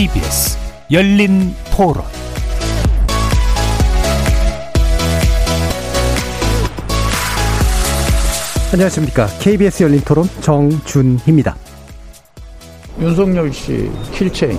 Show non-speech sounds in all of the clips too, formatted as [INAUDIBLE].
KBS 열린 토론 안녕하십니까. KBS 열린 토론 정준희입니다. 윤석열 씨 킬체인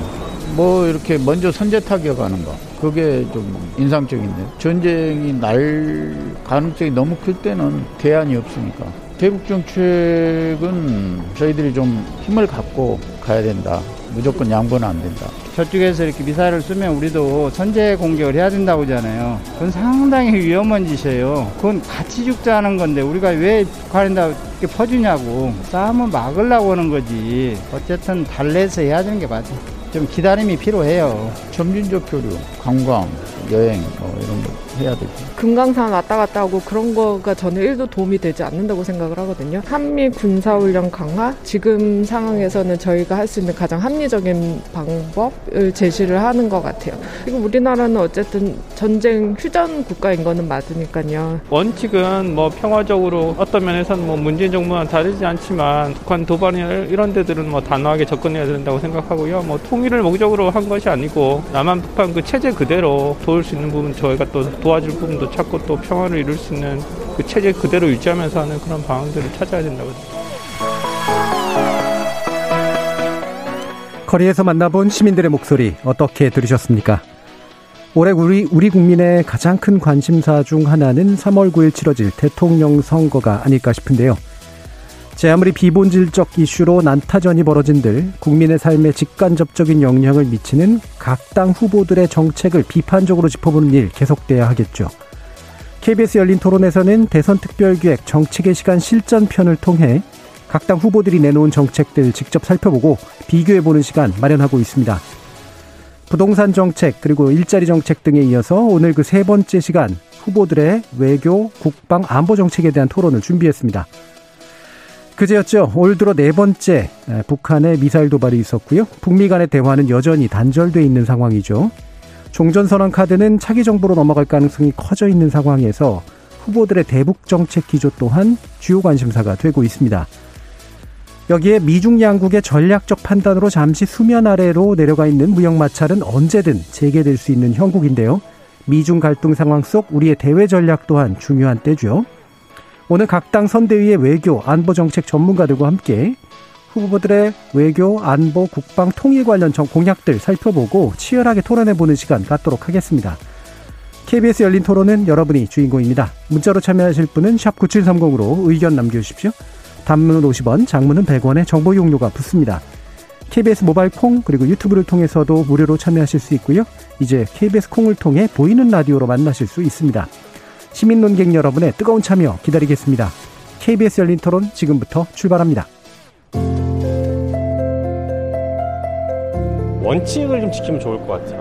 뭐 이렇게 먼저 선제 타격하는 거 그게 좀 인상적인데 전쟁이 날 가능성이 너무 클 때는 대안이 없으니까 대북 정책은 저희들이 좀 힘을 갖고 가야 된다. 무조건 양보는 안 된다. 저쪽에서 이렇게 미사일을 쏘면 우리도 선제 공격을 해야 된다고 하잖아요. 그건 상당히 위험한 짓이에요. 그건 같이 죽자는 건데 우리가 왜 북한에다 이렇게 퍼주냐고 싸움을 막으려고 하는 거지. 어쨌든 달래서 해야 되는 게 맞아. 좀 기다림이 필요해요. 점진적 교류, 관광, 여행 뭐 이런 거 해야 되죠. 금강산 왔다 갔다 하고 그런 거가 저는 1도 도움이 되지 않는다고 생각을 하거든요. 한미 군사훈련 강화 지금 상황에서는 저희가 할 수 있는 가장 합리적인 방법을 제시를 하는 것 같아요. 그리고 우리나라는 어쨌든 전쟁 휴전 국가인 거는 맞으니까요. 원칙은 뭐 평화적으로 어떤 면에서는 뭐 문재인 정부와 다르지 않지만 북한 도발 이런 데들은 뭐 단호하게 접근해야 된다고 생각하고요. 뭐 통일을 목적으로 한 것이 아니고 남한 북한 그 체제 그대로 도울 수 있는 부분 저희가 또 도와줄 부분도 찾고 또 평화를 이룰 수 있는 그 체제 그대로 유지하면서 하는 그런 방안들을 찾아야 된다고 거리에서 만나본 시민들의 목소리 어떻게 들으셨습니까? 올해 우리, 우리 국민의 가장 큰 관심사 중 하나는 3월 9일 치러질 대통령 선거가 아닐까 싶은데요. 제 아무리 비본질적 이슈로 난타전이 벌어진 들 국민의 삶에 직간접적인 영향을 미치는 각 당 후보들의 정책을 비판적으로 짚어보는 일 계속돼야 하겠죠. KBS 열린 토론에서는 대선 특별기획 정책의 시간 실전편을 통해 각 당 후보들이 내놓은 정책들 직접 살펴보고 비교해보는 시간 마련하고 있습니다. 부동산 정책 그리고 일자리 정책 등에 이어서 오늘 그 세 번째 시간 후보들의 외교, 국방, 안보 정책에 대한 토론을 준비했습니다. 그제였죠. 올 들어 네 번째 북한의 미사일 도발이 있었고요. 북미 간의 대화는 여전히 단절돼 있는 상황이죠. 종전선언 카드는 차기 정부로 넘어갈 가능성이 커져 있는 상황에서 후보들의 대북 정책 기조 또한 주요 관심사가 되고 있습니다. 여기에 미중 양국의 전략적 판단으로 잠시 수면 아래로 내려가 있는 무역 마찰은 언제든 재개될 수 있는 형국인데요. 미중 갈등 상황 속 우리의 대외 전략 또한 중요한 때죠. 오늘 각 당 선대위의 외교, 안보 정책 전문가들과 함께 후보들의 외교, 안보, 국방, 통일 관련 공약들 살펴보고 치열하게 토론해보는 시간 갖도록 하겠습니다. KBS 열린 토론은 여러분이 주인공입니다. 문자로 참여하실 분은 9730으로 의견 남겨주십시오. 단문은 50원, 장문은 100원의 정보 용료가 붙습니다. KBS 모바일 콩 그리고 유튜브를 통해서도 무료로 참여하실 수 있고요. 이제 KBS 콩을 통해 보이는 라디오로 만나실 수 있습니다. 시민 논객 여러분의 뜨거운 참여 기다리겠습니다. KBS 열린 토론 지금부터 출발합니다. 원칙을 좀 지키면 좋을 것 같아요.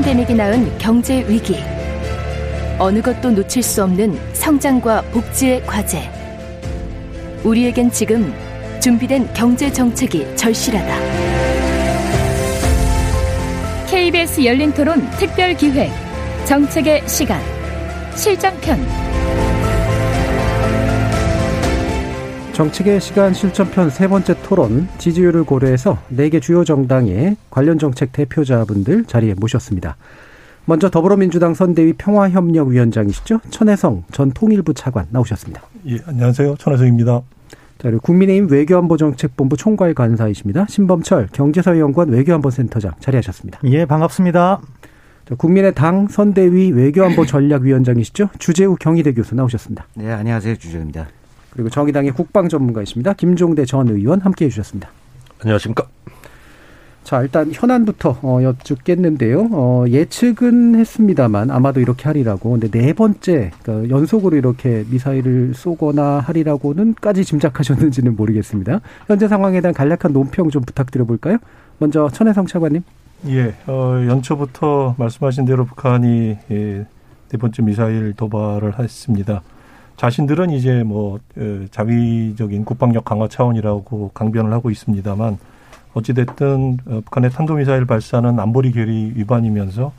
팬데믹이 낳은 경제 위기. 어느 것도 놓칠 수 없는 성장과 복지의 과제. 우리에겐 지금 준비된 경제 정책이 절실하다. KBS 열린 토론 특별 기획 정책의 시간 실전편 정책의 시간 실전편 세 번째 토론 지지율을 고려해서 4개 주요 정당의 관련 정책 대표자분들 자리에 모셨습니다. 먼저 더불어민주당 선대위 평화협력위원장이시죠. 천혜성 전 통일부 차관 나오셨습니다. 예, 안녕하세요. 천혜성입니다. 자, 그리고 국민의힘 외교안보정책본부 총괄 간사이십니다. 신범철 경제사회연구원 외교안보센터장 자리하셨습니다. 예, 반갑습니다. 자, 국민의당 선대위 외교안보전략위원장이시죠. 주재우 경희대 교수 나오셨습니다. 네, 안녕하세요. 주재우입니다. 그리고 정의당의 국방 전문가이십니다. 김종대 전 의원 함께 해주셨습니다. 안녕하십니까. 자, 일단 현안부터 어, 여쭙겠는데요. 어, 예측은 했습니다만 아마도 이렇게 하리라고. 근데 네 번째 그러니까 연속으로 이렇게 미사일을 쏘거나 하리라고는까지 짐작하셨는지는 모르겠습니다. 현재 상황에 대한 간략한 논평 좀 부탁드려 볼까요? 먼저 천혜성 차관님. 예, 어, 연초부터 말씀하신 대로 북한이 예, 네 번째 미사일 도발을 했습니다. 자신들은 이제 뭐 어, 자위적인 국방력 강화 차원이라고 강변을 하고 있습니다만 어찌됐든 어, 북한의 탄도미사일 발사는 안보리 결의 위반이면서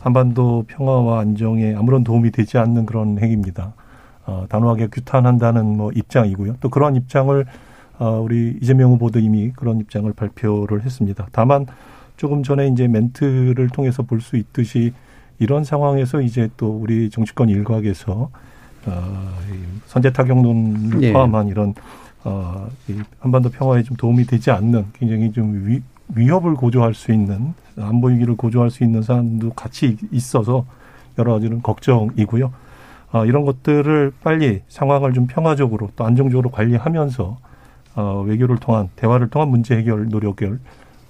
한반도 평화와 안정에 아무런 도움이 되지 않는 그런 행위입니다. 어, 단호하게 규탄한다는 뭐 입장이고요. 또 그러한 입장을 어, 우리 이재명 후보도 이미 그런 입장을 발표를 했습니다. 다만 조금 전에 이제 멘트를 통해서 볼 수 있듯이 이런 상황에서 이제 또 우리 정치권 일각에서 어, 선제 타격론을 예. 포함한 이런 어, 이 한반도 평화에 좀 도움이 되지 않는 굉장히 좀 위, 위협을 고조할 수 있는 안보 위기를 고조할 수 있는 사람도 같이 있어서 여러 가지는 걱정이고요. 어, 이런 것들을 빨리 상황을 좀 평화적으로 또 안정적으로 관리하면서 어, 외교를 통한 대화를 통한 문제 해결 노력을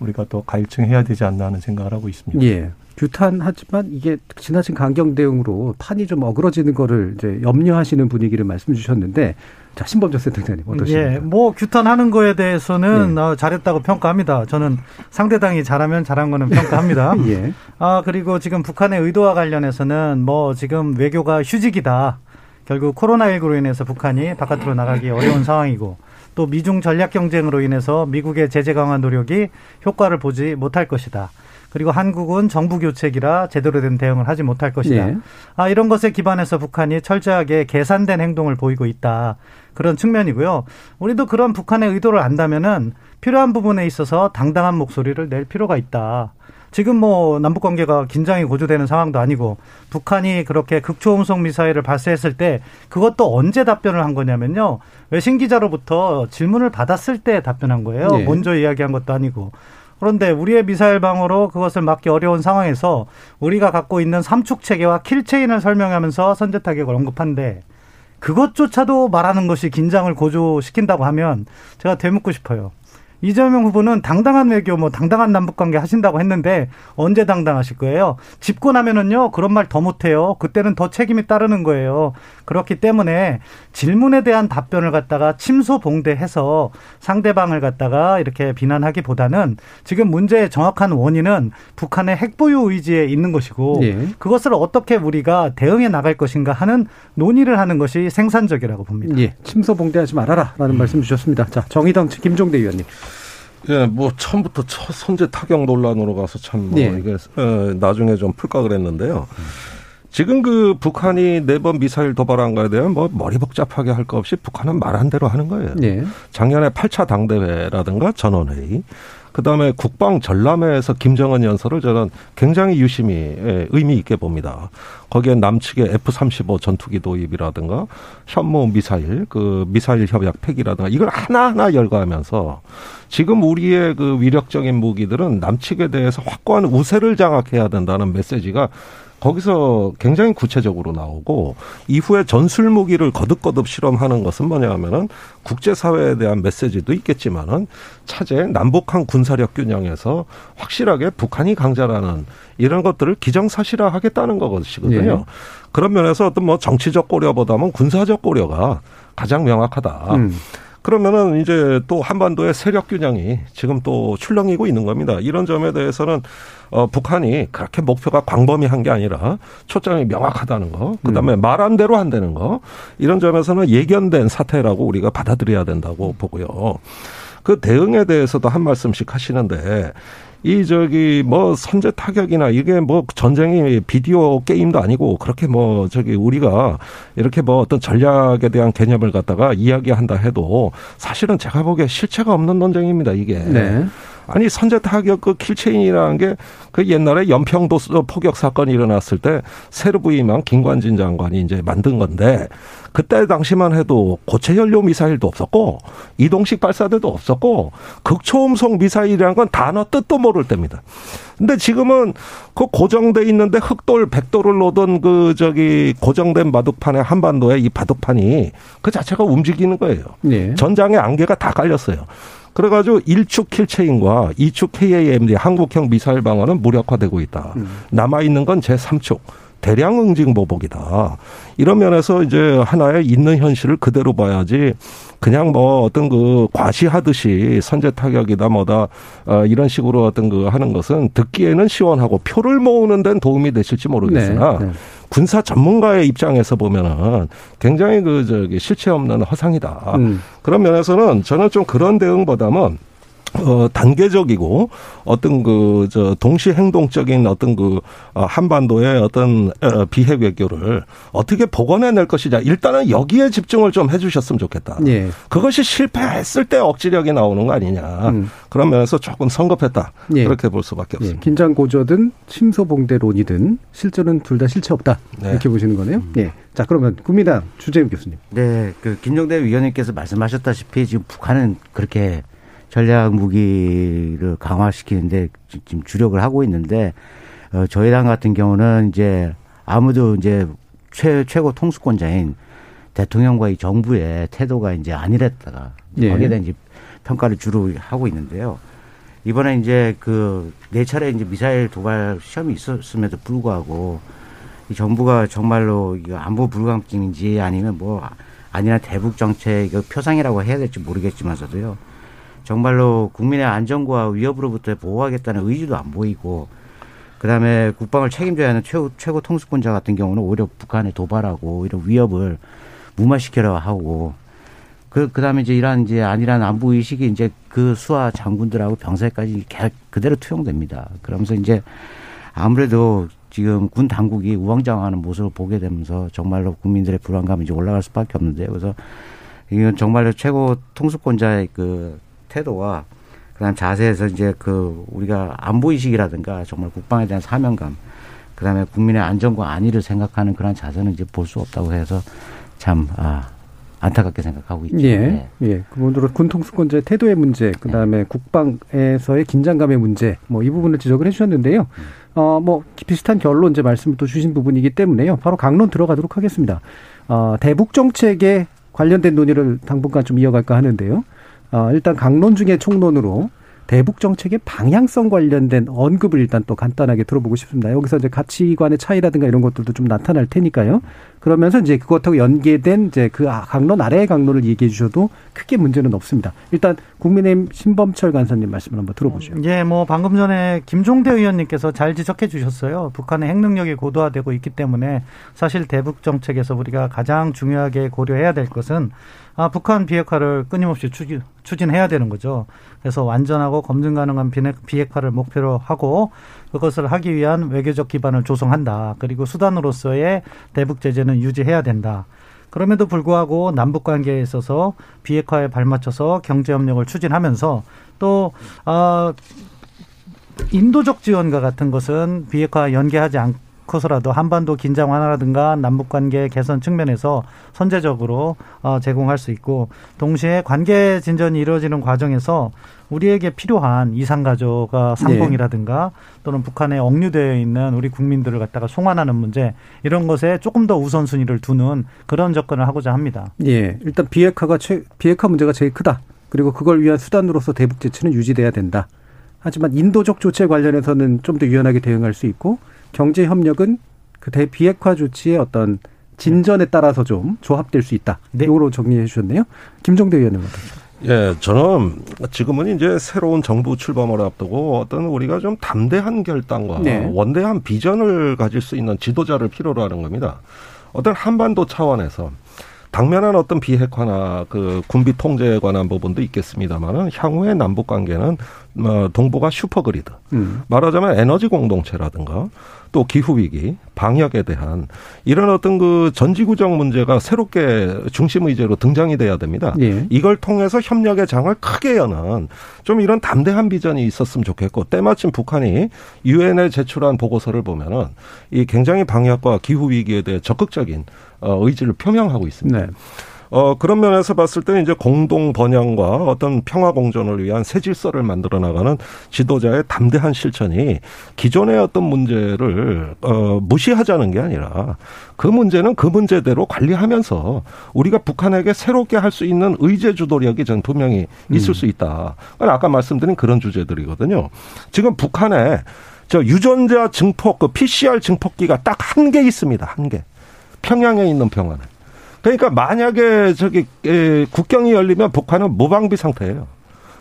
우리가 또 가일층 해야 되지 않나 하는 생각을 하고 있습니다. 예. 규탄하지만 이게 지나친 강경 대응으로 판이 좀 어그러지는 거를 이제 염려하시는 분위기를 말씀 주셨는데 자 신범정 센터장님 어떠십니까? 예, 뭐 규탄하는 거에 대해서는 네. 어, 잘했다고 평가합니다. 저는 상대당이 잘하면 잘한 거는 평가합니다. [LAUGHS] 예. 아 그리고 지금 북한의 의도와 관련해서는 뭐 지금 외교가 휴직이다. 결국 코로나19로 인해서 북한이 바깥으로 나가기 어려운 상황이고 또 미중 전략 경쟁으로 인해서 미국의 제재 강화 노력이 효과를 보지 못할 것이다. 그리고 한국은 정부 교체기라 제대로 된 대응을 하지 못할 것이다. 네. 아, 이런 것에 기반해서 북한이 철저하게 계산된 행동을 보이고 있다. 그런 측면이고요. 우리도 그런 북한의 의도를 안다면은 필요한 부분에 있어서 당당한 목소리를 낼 필요가 있다. 지금 뭐 남북 관계가 긴장이 고조되는 상황도 아니고 북한이 그렇게 극초음속 미사일을 발사했을 때 그것도 언제 답변을 한 거냐면요. 외신 기자로부터 질문을 받았을 때 답변한 거예요. 네. 먼저 이야기한 것도 아니고. 그런데 우리의 미사일 방어로 그것을 막기 어려운 상황에서 우리가 갖고 있는 삼축 체계와 kill chain을 설명하면서 선제 타격을 언급한데 그것조차도 말하는 것이 긴장을 고조시킨다고 하면 제가 되묻고 싶어요. 이재명 후보는 당당한 외교, 뭐 당당한 남북관계 하신다고 했는데 언제 당당하실 거예요? 집고 나면은요 그런 말 더 못해요. 그때는 더 책임이 따르는 거예요. 그렇기 때문에 질문에 대한 답변을 갖다가 침소봉대해서 상대방을 갖다가 이렇게 비난하기보다는 지금 문제의 정확한 원인은 북한의 핵보유 의지에 있는 것이고 예. 그것을 어떻게 우리가 대응해 나갈 것인가 하는 논의를 하는 것이 생산적이라고 봅니다. 예. 침소봉대하지 말아라라는 음. 말씀 주셨습니다. 자 정의당 김종대 의원님. 예, 뭐 처음부터 첫 선제 타격 논란으로 가서 참뭐 예. 이게 어, 나중에 좀 풀까 그랬는데요. 지금 그 북한이 네 번 미사일 도발한 거에 대한 뭐 머리 복잡하게 할 거 없이 북한은 말한 대로 하는 거예요. 예. 작년에 8차 당대회라든가 전원회의 그다음에 국방 전람회에서 김정은 연설을 저는 굉장히 유심히 예, 의미 있게 봅니다. 거기에 남측의 F-35 전투기 도입이라든가 현무 미사일, 그 미사일 협약 폐기라든가 이걸 하나하나 열거하면서 지금 우리의 그 위력적인 무기들은 남측에 대해서 확고한 우세를 장악해야 된다는 메시지가 거기서 굉장히 구체적으로 나오고 이후에 전술 무기를 거듭거듭 실험하는 것은 뭐냐 하면은 국제사회에 대한 메시지도 있겠지만은 차제 남북한 군사력 균형에서 확실하게 북한이 강자라는 이런 것들을 기정사실화 하겠다는 것이거든요. 네. 그런 면에서 어떤 뭐 정치적 고려보다는 군사적 고려가 가장 명확하다. 음. 그러면은 이제 또 한반도의 세력 균형이 지금 또 출렁이고 있는 겁니다. 이런 점에 대해서는 어 북한이 그렇게 목표가 광범위한 게 아니라 초점이 명확하다는 거, 그 다음에 음. 말한 대로 한다는 거 이런 점에서는 예견된 사태라고 우리가 받아들여야 된다고 보고요. 그 대응에 대해서도 한 말씀씩 하시는데 이 저기 뭐 선제 타격이나 이게 뭐 전쟁이 비디오 게임도 아니고 그렇게 뭐 저기 우리가 이렇게 뭐 어떤 전략에 대한 개념을 갖다가 이야기한다 해도 사실은 제가 보기에 실체가 없는 논쟁입니다 이게. 네. 아니 선제 타격 그 kill chain이라는 게 그 옛날에 연평도 포격 사건이 일어났을 때 새로 부임한 김관진 장관이 이제 만든 건데 그때 당시만 해도 고체 연료 미사일도 없었고 이동식 발사대도 없었고 극초음속 미사일이라는 건 단어 뜻도 모를 때입니다. 근데 지금은 그 고정돼 있는데 흑돌, 백돌을 놓던 그 저기 고정된 바둑판에 한반도에 이 바둑판이 그 자체가 움직이는 거예요. 네. 전장에 안개가 다 깔렸어요. 그래가지고 1축 킬체인과 2축 KAMD 한국형 미사일 방어는 무력화되고 있다. 음. 남아 있는 건 제 3축. 대량 응징 보복이다. 이런 면에서 이제 하나의 있는 현실을 그대로 봐야지 그냥 뭐 어떤 그 과시하듯이 선제 타격이다 뭐다 어 이런 식으로 어떤 그 하는 것은 듣기에는 시원하고 표를 모으는 데는 도움이 되실지 모르겠으나 네, 네. 군사 전문가의 입장에서 보면은 굉장히 그 저기 실체 없는 허상이다. 음. 그런 면에서는 저는 좀 그런 대응보다는 어, 단계적이고 어떤 그, 저, 동시 행동적인 어떤 그, 어, 한반도의 어떤 어, 비핵 외교를 어떻게 복원해낼 것이냐. 일단은 여기에 집중을 좀 해주셨으면 좋겠다. 예. 그것이 실패했을 때 억지력이 나오는 거 아니냐. 음. 그런 면에서 조금 성급했다. 예. 그렇게 볼 수밖에 예. 없습니다. 예. 긴장 고조든 침소봉대론이든 실제는 둘 다 실체 없다. 네. 이렇게 보시는 거네요. 음. 예. 자, 그러면 국민당 주재훈 교수님. 네. 그 김정대 위원님께서 말씀하셨다시피 지금 북한은 그렇게 전략 무기를 강화시키는데 지금 주력을 하고 있는데 어, 저희 당 같은 경우는 이제 아무도 이제 최, 최고 통수권자인 대통령과 이 정부의 태도가 이제 아니랬다가 예. 거기에 대한 이제 평가를 주로 하고 있는데요. 이번에 이제 그 네 차례 이제 미사일 도발 시험이 있었음에도 불구하고 이 정부가 정말로 이거 안보 불감증인지 아니면 뭐 아니나 대북 정책 표상이라고 해야 될지 모르겠지만서도요. 정말로 국민의 안전과 위협으로부터 보호하겠다는 의지도 안 보이고 그다음에 국방을 책임져야 하는 최고, 최고 통수권자 같은 경우는 오히려 북한에 도발하고 이런 위협을 무마시키려 하고 그, 그 다음에 이제 이러한 이제 아니란 안보 의식이 이제 그 수하 장군들하고 병사까지 그대로 투영됩니다. 그러면서 이제 아무래도 지금 군 당국이 우왕좌왕하는 모습을 보게 되면서 정말로 국민들의 불안감이 이제 올라갈 수밖에 없는데요. 그래서 이건 정말로 최고 통수권자의 그 태도와 그다음 자세에서 이제 그 우리가 안보 의식이라든가 정말 국방에 대한 사명감 그다음에 국민의 안전과 안위를 생각하는 그런 자세는 이제 볼 수 없다고 해서 참 아, 안타깝게 생각하고 있죠. 예, 네. 예. 그분들은 군 통수권자의 태도의 문제, 그 다음에 네. 국방에서의 긴장감의 문제, 뭐 이 부분을 지적을 해주셨는데요. 음. 어, 뭐 비슷한 결론 이제 말씀을 또 주신 부분이기 때문에요. 바로 강론 들어가도록 하겠습니다. 어, 대북 정책에 관련된 논의를 당분간 좀 이어갈까 하는데요. 어, 일단 강론 중에 총론으로 대북 정책의 방향성 관련된 언급을 일단 또 간단하게 들어보고 싶습니다. 여기서 이제 가치관의 차이라든가 이런 것들도 좀 나타날 테니까요. 그러면서 이제 그것하고 연계된 이제 그 아, 강론 아래의 강론을 얘기해 주셔도 크게 문제는 없습니다. 일단 국민의힘 신범철 간사님 말씀을 한번 들어보죠. 예, 뭐 방금 전에 김종대 의원님께서 잘 지적해 주셨어요. 북한의 핵 능력이 고도화되고 있기 때문에 사실 대북 정책에서 우리가 가장 중요하게 고려해야 될 것은 아, 북한 비핵화를 끊임없이 추진, 추진해야 되는 거죠. 그래서 완전하고 검증 가능한 비핵화를 목표로 하고 그것을 하기 위한 외교적 기반을 조성한다. 그리고 수단으로서의 대북 제재는 유지해야 된다. 그럼에도 불구하고 남북 관계에 있어서 비핵화에 발맞춰서 경제 협력을 추진하면서 또 어, 인도적 지원과 같은 것은 비핵화 연계하지 않, 커서라도 한반도 긴장 완화라든가 남북 관계 개선 측면에서 선제적으로 어, 제공할 수 있고 동시에 관계 진전이 이루어지는 과정에서 우리에게 필요한 이산가족가 상봉이라든가 또는 북한에 억류되어 있는 우리 국민들을 갖다가 송환하는 문제 이런 것에 조금 더 우선순위를 두는 그런 접근을 하고자 합니다. 예, 일단 비핵화가 최, 비핵화 문제가 제일 크다. 그리고 그걸 위한 수단으로서 대북 제치는 유지돼야 된다. 하지만 인도적 조치에 관련해서는 좀 더 유연하게 대응할 수 있고 경제 협력은 그 대비핵화 조치의 어떤 진전에 따라서 좀 조합될 수 있다. 네. 이거로 정리해 주셨네요. 김종대 의원님 어떠세요? 예, 저는 지금은 이제 새로운 정부 출범을 앞두고 어떤 우리가 좀 담대한 결단과 네. 원대한 비전을 가질 수 있는 지도자를 필요로 하는 겁니다. 어떤 한반도 차원에서 당면한 어떤 비핵화나 그 군비 통제에 관한 부분도 있겠습니다만은 향후의 남북 관계는 뭐 동북아 슈퍼그리드 음. 말하자면 에너지 공동체라든가 또 기후 위기, 방역에 대한 이런 어떤 그 전지구정 문제가 새롭게 중심 의제로 등장이 돼야 됩니다. 예. 이걸 통해서 협력의 장을 크게 여는 좀 이런 담대한 비전이 있었으면 좋겠고 때마침 북한이 유엔에 제출한 보고서를 보면은 이 굉장히 방역과 기후 위기에 대해 적극적인 어, 의지를 표명하고 있습니다. 네. 어, 그런 면에서 봤을 때는 이제 공동 번영과 어떤 평화 공존을 위한 새 질서를 만들어 나가는 지도자의 담대한 실천이 기존의 어떤 문제를 어, 무시하자는 게 아니라 그 문제는 그 문제대로 관리하면서 우리가 북한에게 새롭게 할 수 있는 의제 주도력이 전 분명히 있을 음. 수 있다. 아까 말씀드린 그런 주제들이거든요. 지금 북한에 저 유전자 증폭, 그 PCR 증폭기가 딱 한 개 있습니다. 한 개. 평양에 있는 병원에. 그러니까 만약에 저기 국경이 열리면 북한은 무방비 상태예요.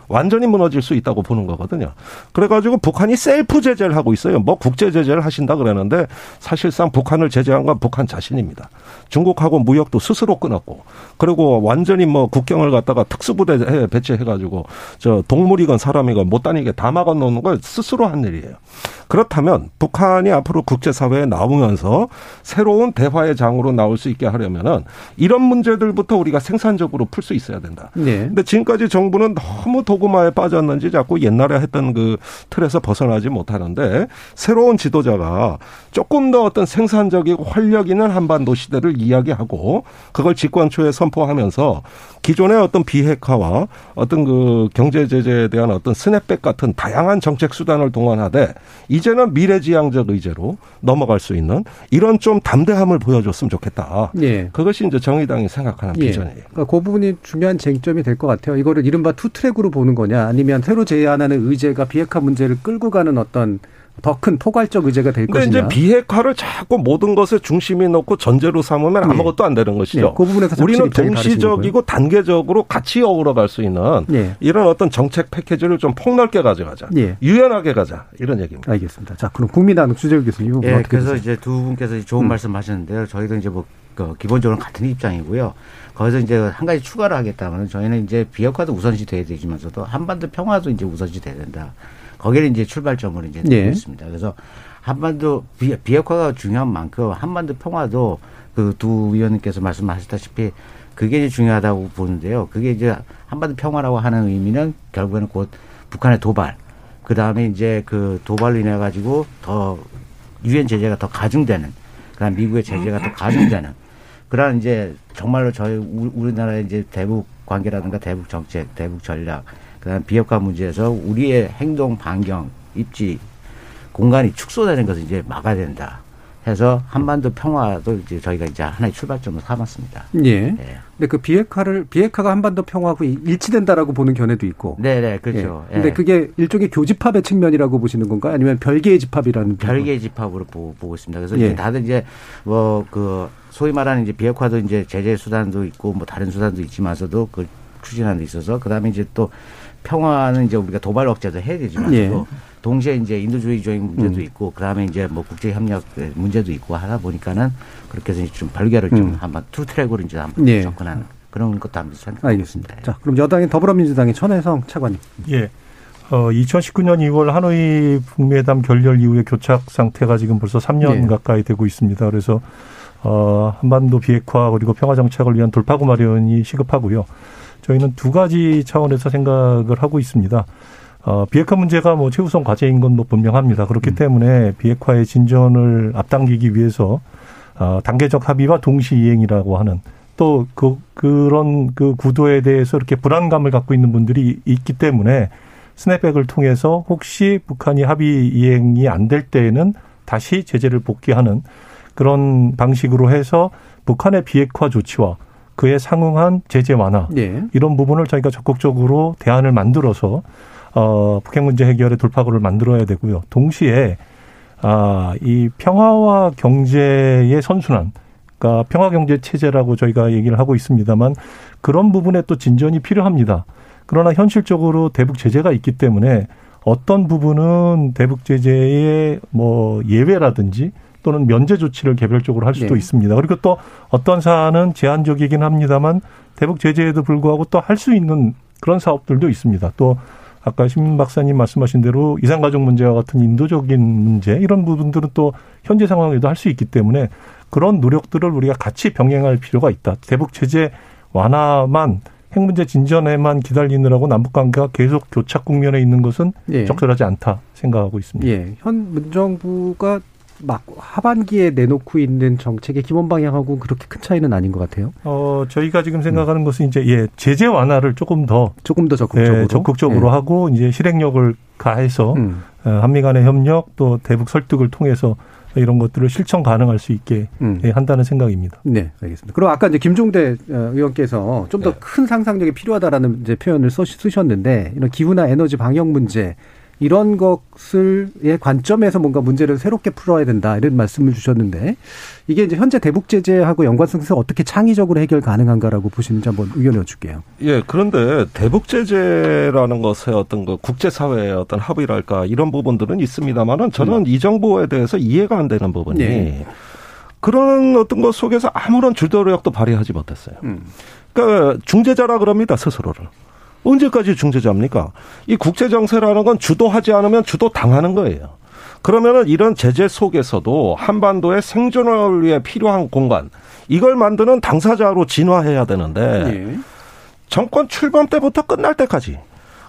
완전히 무너질 수 있다고 보는 거거든요. 그래가지고 북한이 셀프 제재를 하고 있어요. 뭐 국제 제재를 하신다 그러는데 사실상 북한을 제재한 건 북한 자신입니다. 중국하고 무역도 스스로 끊었고 그리고 완전히 뭐 국경을 갖다가 특수부대 배치해가지고 저 동물이건 사람이건 못 다니게 다 막아놓는 걸 스스로 한 일이에요. 그렇다면 북한이 앞으로 국제사회에 나오면서 새로운 대화의 장으로 나올 수 있게 하려면은 이런 문제들부터 우리가 생산적으로 풀 수 있어야 된다. 네. 근데 지금까지 정부는 너무 도구마에 빠졌는지 자꾸 옛날에 했던 그 틀에서 벗어나지 못하는데 새로운 지도자가 조금 더 어떤 생산적이고 활력 있는 한반도 시대를 이야기하고 그걸 집권초에 선포하면서 기존의 어떤 비핵화와 어떤 그 경제 제재에 대한 어떤 스냅백 같은 다양한 정책 수단을 동원하되 이제는 미래지향적 의제로 넘어갈 수 있는 이런 좀 담대함을 보여줬으면 좋겠다. 예. 그것이 이제 정의당이 생각하는 예. 비전이에요. 그러니까 그 부분이 중요한 쟁점이 될 것 같아요. 이거를 이른바 two track으로 보는 거냐 아니면 새로 제안하는 의제가 비핵화 문제를 끌고 가는 어떤 더 큰 포괄적 의제가 될 것이냐. 이제 비핵화를 자꾸 모든 것에 중심에 놓고 전제로 삼으면 네. 아무것도 안 되는 것이죠. 네. 그 부분에서 우리는 동시적이고 단계적으로 같이 어우러갈 수 있는 네. 이런 어떤 정책 패키지를 좀 폭넓게 가져가자. 네. 유연하게 가자. 이런 얘기입니다. 알겠습니다. 자, 그럼 국민당 주재욱 교수님. 예, 그래서 되세요? 이제 두 분께서 좋은 음. 말씀 하셨는데요. 저희도 이제 뭐그 기본적으로 같은 입장이고요. 거기서 이제 한 가지 추가를 하겠다면 저희는 이제 비핵화도 우선시 돼야 되지만서도 한반도 평화도 이제 우선시 돼야 된다. 거기를 이제 출발점으로 이제 네. 있습니다. 그래서 한반도 비, 비핵화가 중요한 만큼 한반도 평화도 그 두 위원님께서 말씀하셨다시피 그게 이제 중요하다고 보는데요. 그게 이제 한반도 평화라고 하는 의미는 결국에는 곧 북한의 도발, 그 다음에 이제 그 도발로 인해 가지고 더 유엔 제재가 더 가중되는, 그다음 미국의 제재가 더 가중되는 그런 이제 정말로 저희 우리나라의 이제 대북 관계라든가 대북 정책, 대북 전략 그다음 비핵화 문제에서 우리의 행동 반경 입지 공간이 축소되는 것을 이제 막아야 된다. 해서 한반도 평화도 이제 저희가 이제 하나의 출발점으로 삼았습니다. 예. 네. 근데 그 비핵화를 비핵화가 한반도 평화하고 일치된다라고 보는 견해도 있고. 네, 네, 그렇죠. 예. 근데 예. 그게 일종의 교집합의 측면이라고 보시는 건가 요? 아니면 별개의 집합이라는? 별개의 집합으로 보고, 보고 있습니다. 그래서 예. 이제 다들 이제 뭐 그 소위 말하는 이제 비핵화도 이제 제재 수단도 있고 뭐 다른 수단도 있지만서도 그 추진하는 데 있어서 그다음에 이제 또 평화는 이제 우리가 도발 억제도 해야 되지만 예. 동시에 이제 인도주의적인 문제도 음. 있고 그다음에 이제 뭐 국제 협력 문제도 있고 하다 보니까는 그렇게 해서 좀 별개를 좀 음. 한번 two track으로 이제 한번 예. 접근하는 그런 것도 한번 생각하고 알겠습니다. 자, 그럼 여당인 더불어민주당의 천해성 차관님. 예. 어, 2019년 2월 하노이 북미회담 결렬 이후에 교착 상태가 지금 벌써 3년 예. 가까이 되고 있습니다. 그래서 어, 한반도 비핵화 그리고 평화 정착을 위한 돌파구 마련이 시급하고요. 저희는 두 가지 차원에서 생각을 하고 있습니다. 어, 비핵화 문제가 뭐 최우선 과제인 건 뭐 분명합니다. 그렇기 음. 때문에 비핵화의 진전을 앞당기기 위해서 어, 단계적 합의와 동시 이행이라고 하는 또 그, 그런 그 구도에 대해서 이렇게 불안감을 갖고 있는 분들이 있기 때문에 스냅백을 통해서 혹시 북한이 합의 이행이 안 될 때에는 다시 제재를 복귀하는 그런 방식으로 해서 북한의 비핵화 조치와 그에 상응한 제재 완화 네. 이런 부분을 저희가 적극적으로 대안을 만들어서 어 북핵 문제 해결의 돌파구를 만들어야 되고요. 동시에 아 이 평화와 경제의 선순환 그러니까 평화 경제 체제라고 저희가 얘기를 하고 있습니다만 그런 부분에 또 진전이 필요합니다. 그러나 현실적으로 대북 제재가 있기 때문에 어떤 부분은 대북 제재의 뭐 예외라든지 또는 면제 조치를 개별적으로 할 수도 네. 있습니다. 그리고 또 어떤 사안은 제한적이긴 합니다만 대북 제재에도 불구하고 또 할 수 있는 그런 사업들도 있습니다. 또 아까 심 박사님 말씀하신 대로 이산가족 문제와 같은 인도적인 문제 이런 부분들은 또 현재 상황에도 할 수 있기 때문에 그런 노력들을 우리가 같이 병행할 필요가 있다. 대북 제재 완화만 핵 문제 진전에만 기다리느라고 남북 관계가 계속 교착 국면에 있는 것은 예. 적절하지 않다 생각하고 있습니다. 예. 현 문정부가 막 하반기에 내놓고 있는 정책의 기본 방향하고 그렇게 큰 차이는 아닌 것 같아요. 어, 저희가 지금 생각하는 음. 것은 이제 예, 제재 완화를 조금 더 조금 더 적극적으로 예, 적극적으로 예. 하고 이제 실행력을 가해서 음. 어, 한미 간의 협력 또 대북 설득을 통해서 이런 것들을 실천 가능할 수 있게 음. 예, 한다는 생각입니다. 네, 알겠습니다. 그럼 아까 이제 김종대 어, 의원께서 좀 더큰 네. 상상력이 필요하다라는 이제 표현을 쓰셨는데 이런 기후나 에너지 방역 문제 이런 것을의 관점에서 뭔가 문제를 새롭게 풀어야 된다 이런 말씀을 주셨는데 이게 이제 현재 대북 제재하고 연관성에서 어떻게 창의적으로 해결 가능한가라고 보시는지 한번 의견을 여쭐게요. 예, 그런데 대북 제재라는 것의 어떤 그 국제 사회의 어떤 합의랄까 이런 부분들은 있습니다만은 저는 음. 이 정부에 대해서 이해가 안 되는 부분이 네. 그런 어떤 것 속에서 아무런 주도력도 발휘하지 못했어요. 음. 그러니까 중재자라 그럽니다 스스로를. 언제까지 중재자입니까? 이 국제 정세라는 건 주도하지 않으면 주도 당하는 거예요. 그러면은 이런 제재 속에서도 한반도의 생존을 위해 필요한 공간 이걸 만드는 당사자로 진화해야 되는데 네. 정권 출범 때부터 끝날 때까지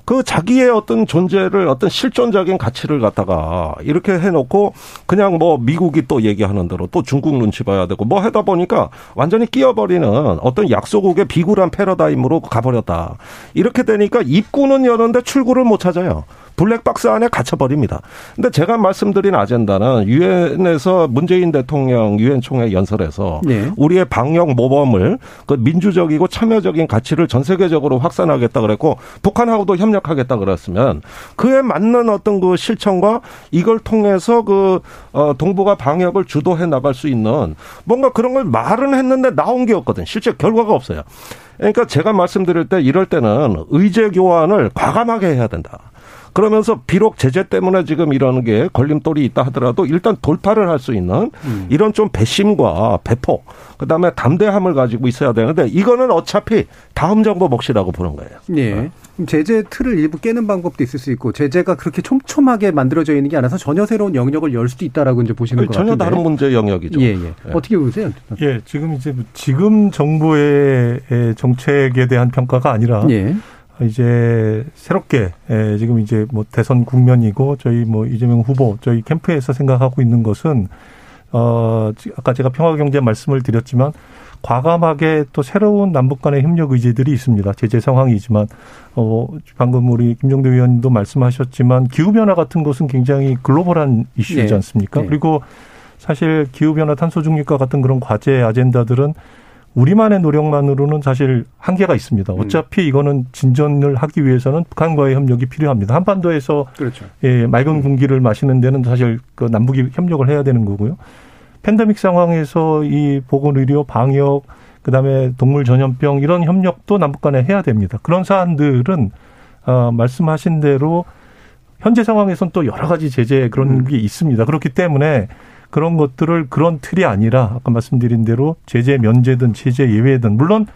그 자기의 어떤 존재를 어떤 실존적인 가치를 갖다가 이렇게 해놓고 그냥 뭐 미국이 또 얘기하는 대로 또 중국 눈치 봐야 되고 뭐 하다 보니까 완전히 끼어버리는 어떤 약소국의 비굴한 패러다임으로 가버렸다. 이렇게 되니까 입구는 여는데 출구를 못 찾아요. 블랙박스 안에 갇혀버립니다. 근데 제가 말씀드린 아젠다는 유엔에서 문재인 대통령 유엔 총회 연설에서 네. 우리의 방역 모범을 그 민주적이고 참여적인 가치를 전 세계적으로 확산하겠다 그랬고 북한하고도 협력하겠다 그랬으면 그에 맞는 어떤 그 실천과 이걸 통해서 그 어, 동북아 방역을 주도해 나갈 수 있는 뭔가 그런 걸 말은 했는데 나온 게 없거든. 실제 결과가 없어요. 그러니까 제가 말씀드릴 때 이럴 때는 의제 교환을 과감하게 해야 된다. 그러면서 비록 제재 때문에 지금 이런 게 걸림돌이 있다 하더라도 일단 돌파를 할 수 있는 음. 이런 좀 배심과 배포 그다음에 담대함을 가지고 있어야 되는데 이거는 어차피 다음 정부 몫이라고 보는 거예요. 네. 제재 틀을 일부 깨는 방법도 있을 수 있고 제재가 그렇게 촘촘하게 만들어져 있는 게 아니라서 전혀 새로운 영역을 열 수도 있다라고 이제 보시는 거 같은데 전혀 다른 문제 영역이죠. 예, 예. 예. 어떻게 보세요? 예, 지금 이제 지금 정부의 정책에 대한 평가가 아니라 예. 이제 새롭게 예, 지금 이제 뭐 대선 국면이고 저희 뭐 이재명 후보 저희 캠프에서 생각하고 있는 것은 어 아까 제가 평화 경제 말씀을 드렸지만 과감하게 또 새로운 남북 간의 협력 의제들이 있습니다. 제재 상황이지만 어 방금 우리 김종대 위원님도 말씀하셨지만 기후 변화 같은 것은 굉장히 글로벌한 이슈이지 네. 않습니까? 네. 그리고 사실 기후 변화 탄소 중립과 같은 그런 과제 아젠다들은 우리만의 노력만으로는 사실 한계가 있습니다. 음. 어차피 이거는 진전을 하기 위해서는 북한과의 협력이 필요합니다. 한반도에서 그렇죠. 예, 맑은 공기를 마시는 데는 사실 그 남북이 협력을 해야 되는 거고요. 팬데믹 상황에서 이 보건 의료, 방역, 그다음에 동물 전염병 이런 협력도 남북 간에 해야 됩니다. 그런 사안들은 어 말씀하신 대로 현재 상황에서는 또 여러 가지 제재 그런 음. 게 있습니다. 그렇기 때문에 그런 것들을 그런 틀이 아니라 아까 말씀드린 대로 제재 면제든 제재 예외든 물론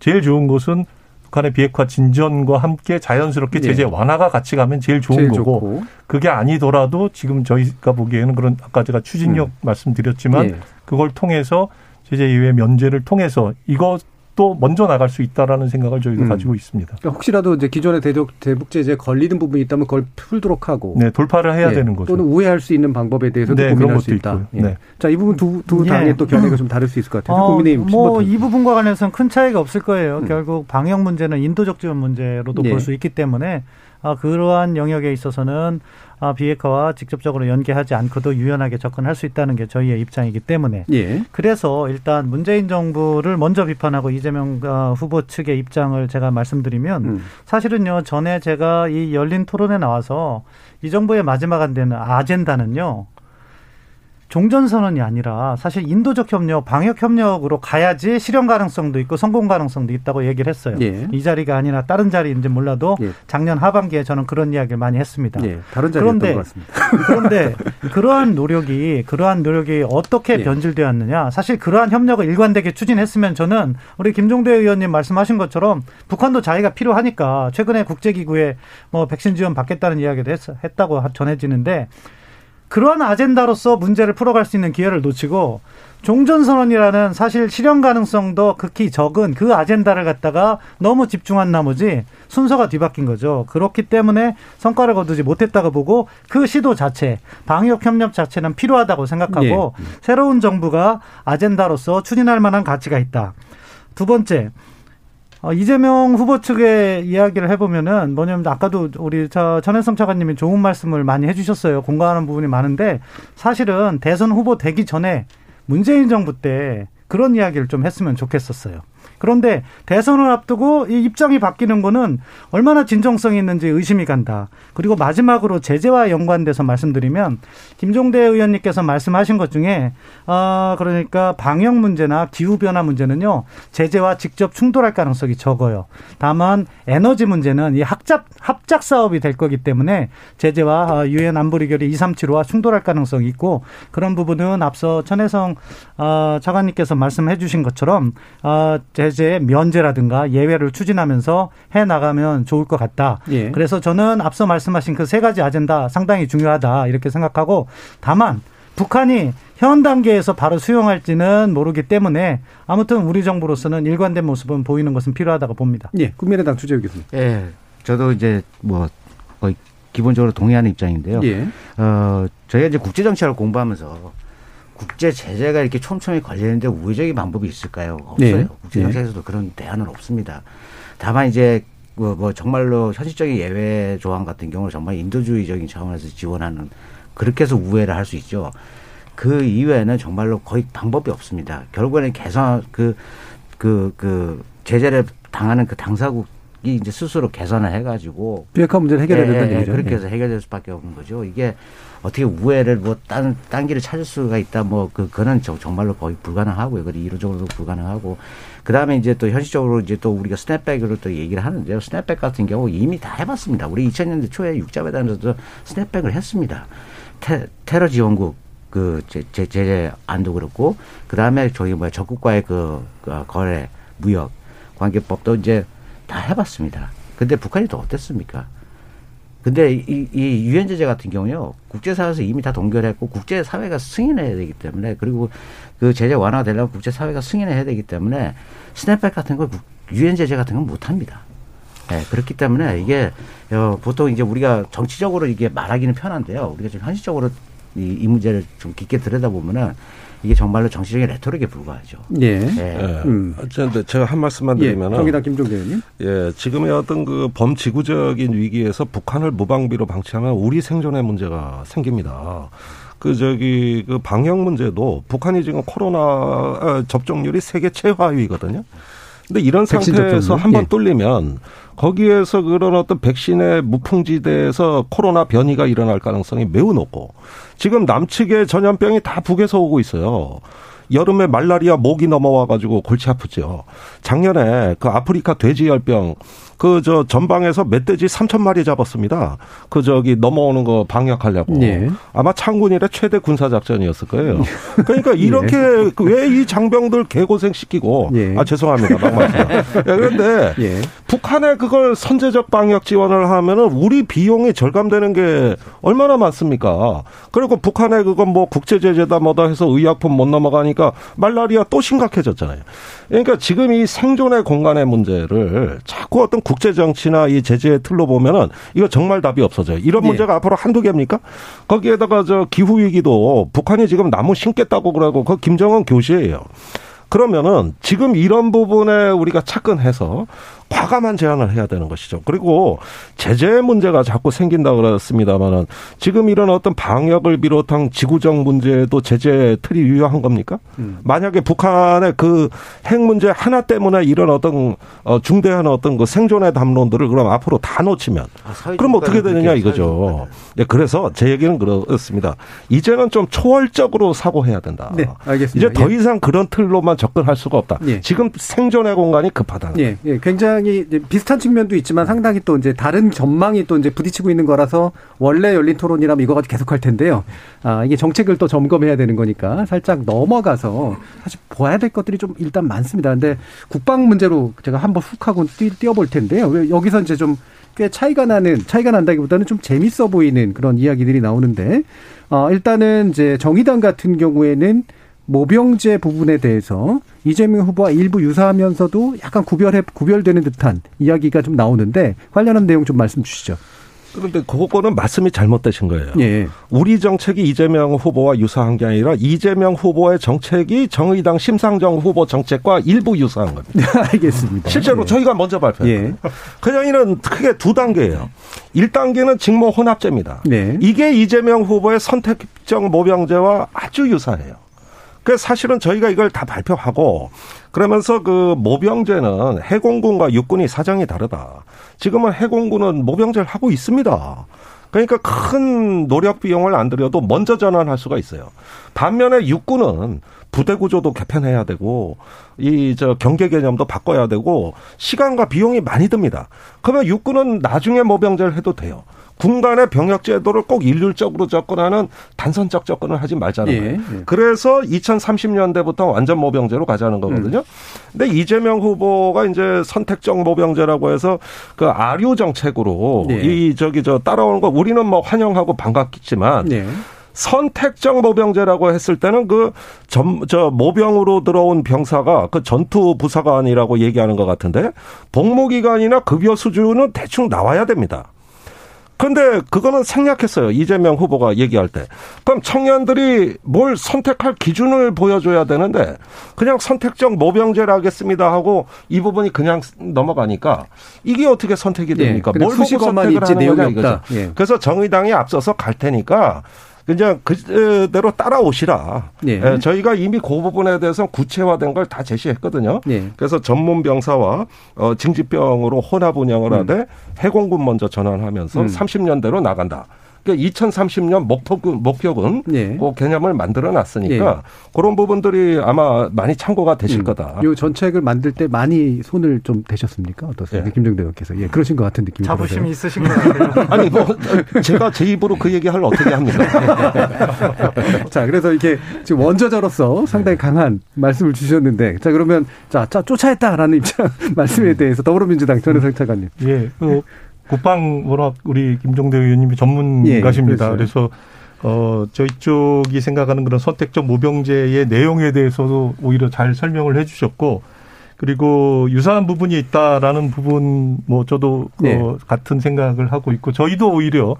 제일 좋은 것은 북한의 비핵화 진전과 함께 자연스럽게 제재 네. 완화가 같이 가면 제일 좋은 제일 거고 좋고. 그게 아니더라도 지금 저희가 보기에는 그런 아까 제가 추진력 음. 말씀드렸지만 네. 그걸 통해서 제재 예외 면제를 통해서 이것 또 먼저 나갈 수 있다라는 생각을 저희가 음. 가지고 있습니다. 그러니까 혹시라도 이제 기존의 대북, 대북 제재에 걸리는 부분이 있다면 그걸 풀도록 하고 네, 돌파를 해야 네. 되는 거죠. 또는 우회할 수 있는 방법에 대해서도 네, 고민할 수 있다. 예. 네. 자, 이 부분 두, 두 예. 당의 또 견해가 좀 다를 수 있을 것 같아요. 어, 국민의힘 뭐이 부분과 관련해서는 큰 차이가 없을 거예요. 음. 결국 방역 문제는 인도적 지원 문제로도 네. 볼수 있기 때문에 아, 그러한 영역에 있어서는 아, 비핵화와 직접적으로 연계하지 않고도 유연하게 접근할 수 있다는 게 저희의 입장이기 때문에 예. 그래서 일단 문재인 정부를 먼저 비판하고 이재명 아, 후보 측의 입장을 제가 말씀드리면 음. 사실은요 전에 제가 이 열린 토론에 나와서 이 정부의 마지막 안 되는 아젠다는요 종전선언이 아니라 사실 인도적 협력, 방역 협력으로 가야지 실현 가능성도 있고 성공 가능성도 있다고 얘기를 했어요. 예. 이 자리가 아니라 다른 자리인지 몰라도 예. 작년 하반기에 저는 그런 이야기를 많이 했습니다. 예. 다른 자리였던 것 같습니다. [LAUGHS] 그런데 그러한 노력이 그러한 노력이 어떻게 예. 변질되었느냐? 사실 그러한 협력을 일관되게 추진했으면 저는 우리 김종대 의원님 말씀하신 것처럼 북한도 자기가 필요하니까 최근에 국제기구에 뭐 백신 지원 받겠다는 이야기도 했, 했다고 전해지는데 그런 아젠다로서 문제를 풀어갈 수 있는 기회를 놓치고 종전선언이라는 사실 실현 가능성도 극히 적은 그 아젠다를 갖다가 너무 집중한 나머지 순서가 뒤바뀐 거죠. 그렇기 때문에 성과를 거두지 못했다고 보고 그 시도 자체, 방역 협력 자체는 필요하다고 생각하고 네. 새로운 정부가 아젠다로서 추진할 만한 가치가 있다. 두 번째, 어, 이재명 후보 측의 이야기를 해보면은 뭐냐면 아까도 우리 저 전혜성 차관님이 좋은 말씀을 많이 해주셨어요. 공감하는 부분이 많은데 사실은 대선 후보 되기 전에 문재인 정부 때 그런 이야기를 좀 했으면 좋겠었어요. 그런데 대선을 앞두고 이 입장이 바뀌는 거는 얼마나 진정성이 있는지 의심이 간다. 그리고 마지막으로 제재와 연관돼서 말씀드리면 김종대 의원님께서 말씀하신 것 중에 아 그러니까 방역 문제나 기후 변화 문제는요 제재와 직접 충돌할 가능성이 적어요. 다만 에너지 문제는 이 합작 합작 사업이 될 거기 때문에 제재와 유엔 안보리결의 237호와 충돌할 가능성이 있고 그런 부분은 앞서 천혜성 아, 차관님께서 말씀해 주신 것처럼 아, 제재 면제라든가 예외를 추진하면서 해 나가면 좋을 것 같다. 예. 그래서 저는 앞서 말씀하신 그 세 가지 아젠다 상당히 중요하다 이렇게 생각하고 다만 북한이 현 단계에서 바로 수용할지는 모르기 때문에 아무튼 우리 정부로서는 일관된 모습은 보이는 것은 필요하다고 봅니다. 예, 국민의당 주재욱 교수님. 예, 저도 이제 뭐 거의 기본적으로 동의하는 입장인데요. 예. 어, 저희가 이제 국제 정치를 공부하면서 국제 제재가 이렇게 촘촘히 걸리는데 우회적인 방법이 있을까요? 없어요. 네. 국제 정책에서도 네. 그런 대안은 없습니다. 다만 이제 뭐, 뭐 정말로 현실적인 예외 조항 같은 경우는 정말 인도주의적인 차원에서 지원하는 그렇게 해서 우회를 할 수 있죠. 그 이외에는 정말로 거의 방법이 없습니다. 결국에는 개선 그 그, 그, 제재를 당하는 그 당사국이 이제 스스로 개선을 해가지고 비핵화 문제를 해결해야 예, 된다는 예, 얘기죠. 그렇게 해서 해결될 수밖에 없는 거죠. 이게 어떻게 우회를 뭐딴 딴 길을 찾을 수가 있다 뭐 그, 그거는 정말로 거의 불가능하고요. 그리고 이론적으로도 불가능하고 그 다음에 이제 또 현실적으로 이제 또 우리가 스냅백으로 또 얘기를 하는데요. 스냅백 같은 경우 이미 다 해봤습니다. 우리 2000년대 초에 육자회담에서도 스냅백을 했습니다. 테, 테러 지원국 그 제, 제, 제재 안도 그렇고 그 다음에 저기 뭐야 적국과의 그, 그 거래 무역 관계법도 이제 다 해봤습니다. 근데 북한이 더 어땠습니까? 근데 이, 이 유엔 제재 같은 경우요 국제사회에서 이미 다 동결했고 국제사회가 승인해야 되기 때문에 그리고 그 제재 완화되려면 국제사회가 승인해야 되기 때문에 스냅백 같은 걸 유엔 제재 같은 건 못합니다. 네, 그렇기 때문에 이게 어, 보통 이제 우리가 정치적으로 이게 말하기는 편한데요. 우리가 좀 현실적으로 이, 이 문제를 좀 깊게 들여다보면은 이게 정말로 정치적인 레토릭에 불과하죠. 예. 예. 음. 제가 한 말씀만 드리면 예. 정의당 김종대 의원님. 예. 지금의 어떤 그 범지구적인 위기에서 북한을 무방비로 방치하면 우리 생존의 문제가 생깁니다. 그 저기 그 방역 문제도 북한이 지금 코로나 어, 접종률이 세계 최하위거든요. 근데 이런 상태에서 한번 예. 뚫리면 거기에서 그런 어떤 백신의 무풍지대에서 코로나 변이가 일어날 가능성이 매우 높고 지금 남측의 전염병이 다 북에서 오고 있어요. 여름에 말라리아 목이 넘어와 가지고 골치 아프죠. 작년에 그 아프리카 돼지열병 그 저 전방에서 멧돼지 3천 마리 잡았습니다. 그 저기 넘어오는 거 방역하려고. 네. 아마 창군 이래 최대 군사 작전이었을 거예요. 그러니까 [LAUGHS] 이렇게 네. 왜이 장병들 개고생 시키고 네. 아 죄송합니다. 그런데 [LAUGHS] 예. 북한에 그걸 선제적 방역 지원을 하면은 우리 비용이 절감되는 게 얼마나 많습니까? 그리고 북한에 그건 뭐 국제 제재다 뭐다 해서 의약품 못 넘어가니까 말라리아 또 심각해졌잖아요. 그러니까 지금 이 생존의 공간의 문제를 자꾸 어떤 국제 정치나 이 제재의 틀로 보면은 이거 정말 답이 없어져요. 이런 예. 문제가 예. 앞으로 한두 개입니까? 거기에다가 저 기후 위기도 북한이 지금 나무 심겠다고 그러고 그 김정은 교시예요. 그러면은 지금 이런 부분에 우리가 착근해서 과감한 제안을 해야 되는 것이죠. 그리고 제재 문제가 자꾸 생긴다 그랬습니다만은 지금 이런 어떤 방역을 비롯한 지구적 문제도 제재 틀이 유효한 겁니까? 음. 만약에 북한의 그 핵 문제 하나 때문에 이런 어떤 어 중대한 어떤 그 생존의 담론들을 그럼 앞으로 다 놓치면 아, 그럼 어떻게 되느냐 이거죠. 네, 그래서 제 얘기는 그렇습니다. 이제는 좀 초월적으로 사고해야 된다. 네, 알겠습니다. 이제 더 예. 이상 그런 틀로만 접근할 수가 없다. 예. 지금 생존의 공간이 급하다. 예, 예, 굉장히 상당히 비슷한 측면도 있지만 상당히 또 이제 다른 전망이 또 이제 부딪히고 있는 거라서 원래 열린 토론이라면 이거 가지고 계속 할 텐데요. 아, 이게 정책을 또 점검해야 되는 거니까 살짝 넘어가서 사실 봐야 될 것들이 좀 일단 많습니다. 근데 국방 문제로 제가 한번 훅 하고 뛰, 어볼 텐데요. 여기서 이제 좀 꽤 차이가 나는 차이가 난다기보다는 좀 재밌어 보이는 그런 이야기들이 나오는데 어 일단은 이제 정의당 같은 경우에는 모병제 부분에 대해서 이재명 후보와 일부 유사하면서도 약간 구별해 구별되는 듯한 이야기가 좀 나오는데 관련한 내용 좀 말씀 주시죠. 그런데 그거는 말씀이 잘못되신 거예요. 예. 우리 정책이 이재명 후보와 유사한 게 아니라 이재명 후보의 정책이 정의당 심상정 후보 정책과 일부 유사한 겁니다. [LAUGHS] 알겠습니다. 실제로 예. 저희가 먼저 발표해요. 예. [LAUGHS] 그냥 이는 크게 두 단계예요. 1단계는 직모 혼합제입니다. 네. 이게 이재명 후보의 선택적 모병제와 아주 유사해요. 그 사실은 저희가 이걸 다 발표하고 그러면서 그 모병제는 해공군과 육군이 사정이 다르다. 지금은 해공군은 모병제를 하고 있습니다. 그러니까 큰 노력 비용을 안 들여도 먼저 전환할 수가 있어요. 반면에 육군은 부대 구조도 개편해야 되고 이 저 경계 개념도 바꿔야 되고 시간과 비용이 많이 듭니다. 그러면 육군은 나중에 모병제를 해도 돼요. 군간의 병역 제도를 꼭 일률적으로 접근하는 단선적 접근을 하지 말자는 예, 거예요. 예. 그래서 2030년대부터 완전 모병제로 가자는 거거든요. 근데 이재명 후보가 이제 선택적 모병제라고 해서 그 아류 정책으로 예. 이 저기 저 따라오는 거 우리는 뭐 환영하고 반갑겠지만 네. 선택적 모병제라고 했을 때는 그 전, 저 모병으로 들어온 병사가 그 전투 부사관이라고 얘기하는 것 같은데 복무 기간이나 급여 수준은 대충 나와야 됩니다. 근데 그거는 생략했어요. 이재명 후보가 얘기할 때. 그럼 청년들이 뭘 선택할 기준을 보여줘야 되는데 그냥 선택적 모병제를 하겠습니다 하고 이 부분이 그냥 넘어가니까 이게 어떻게 선택이 됩니까? 예, 뭘 보고 선택을 하는 내용이 거냐. 이거죠. 예. 그래서 정의당이 앞서서 갈 테니까 그냥 그대로 따라오시라. 예. 예, 저희가 이미 그 부분에 대해서 구체화된 걸 다 제시했거든요. 예. 그래서 전문 병사와 어, 징집병으로 혼합 운영을 하되 해공군 먼저 전환하면서 음. 30년대로 나간다. 그러니까 2030년 목표군, 목표군 예. 그 개념을 만들어 놨으니까 예. 그런 부분들이 아마 많이 참고가 되실 음. 거다. 요 전책을 만들 때 많이 손을 좀 대셨습니까? 어떻습니까? 김정대 의원께서. 예, 그러신 것 같은 느낌이 자부심이 들어서요. 있으신 것 같아요. [LAUGHS] 아니 뭐 제가 제 입으로 그 얘기할 어떻게 합니까? [LAUGHS] 자, 그래서 이렇게 지금 원저자로서 상당히 강한 말씀을 주셨는데, 자, 그러면, 자, 자 쫓아했다라는 입장, [LAUGHS] 말씀에 대해서 더불어민주당 전해성 차관님. 예, 그 국방 워낙 우리 김종대 의원님이 전문가십니다. 예, 그래서 어 저희 쪽이 생각하는 그런 선택적 모병제의 내용에 대해서도 오히려 잘 설명을 해주셨고 그리고 유사한 부분이 있다라는 부분 뭐 저도 네. 어, 같은 생각을 하고 있고 저희도 오히려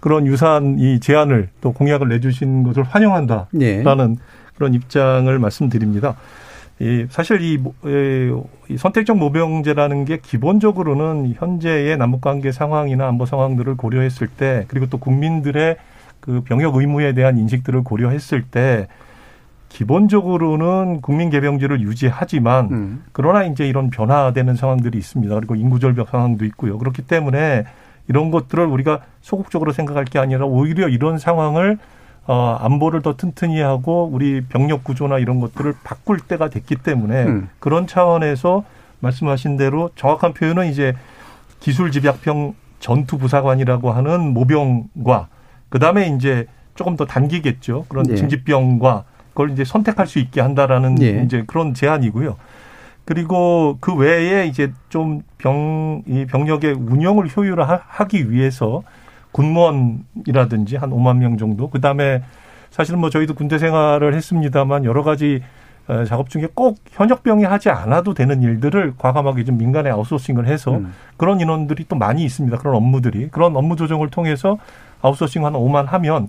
그런 유사한 이 제안을 또 공약을 내주신 것을 환영한다라는 네. 그런 입장을 말씀드립니다. 이 사실 이, 이 선택적 모병제라는 게 기본적으로는 현재의 남북관계 상황이나 안보 상황들을 고려했을 때 그리고 또 국민들의 그 병역 의무에 대한 인식들을 고려했을 때 기본적으로는 국민 개병제를 유지하지만 음. 그러나 이제 이런 변화되는 상황들이 있습니다. 그리고 인구 절벽 상황도 있고요. 그렇기 때문에 이런 것들을 우리가 소극적으로 생각할 게 아니라 오히려 이런 상황을 어, 안보를 더 튼튼히 하고 우리 병력 구조나 이런 것들을 바꿀 때가 됐기 때문에 음. 그런 차원에서 말씀하신 대로 정확한 표현은 이제 기술 집약병 전투 부사관이라고 하는 모병과 그다음에 이제 조금 더 단기겠죠. 그런 네. 징집병과 그걸 이제 선택할 수 있게 한다라는 예. 이제 그런 제안이고요. 그리고 그 외에 이제 좀 병, 이 병력의 운영을 효율화하기 위해서 군무원이라든지 한 5만 명 정도, 그 다음에 사실은 뭐 저희도 군대 생활을 했습니다만 여러 가지 어, 작업 중에 꼭 현역병이 하지 않아도 되는 일들을 과감하게 좀 민간에 아웃소싱을 해서 음. 그런 인원들이 또 많이 있습니다. 그런 업무들이. 그런 업무 조정을 통해서 아웃소싱 한 5만 하면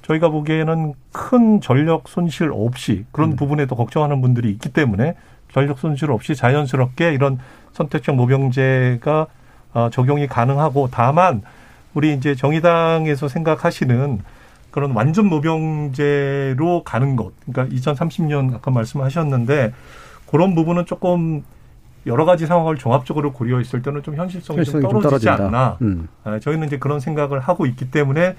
저희가 보기에는 큰 전력 손실 없이 그런 부분에도 걱정하는 분들이 있기 때문에 전력 손실 없이 자연스럽게 이런 선택적 모병제가 어, 적용이 가능하고 다만 우리 이제 정의당에서 생각하시는 그런 완전 모병제로 가는 것. 그러니까 2030년 아까 말씀하셨는데 그런 부분은 조금 여러 가지 상황을 종합적으로 고려했을 때는 좀 현실성이 좀 현실성이 좀 떨어지지 떨어진다. 않나. 음. 아, 저희는 이제 그런 생각을 하고 있기 때문에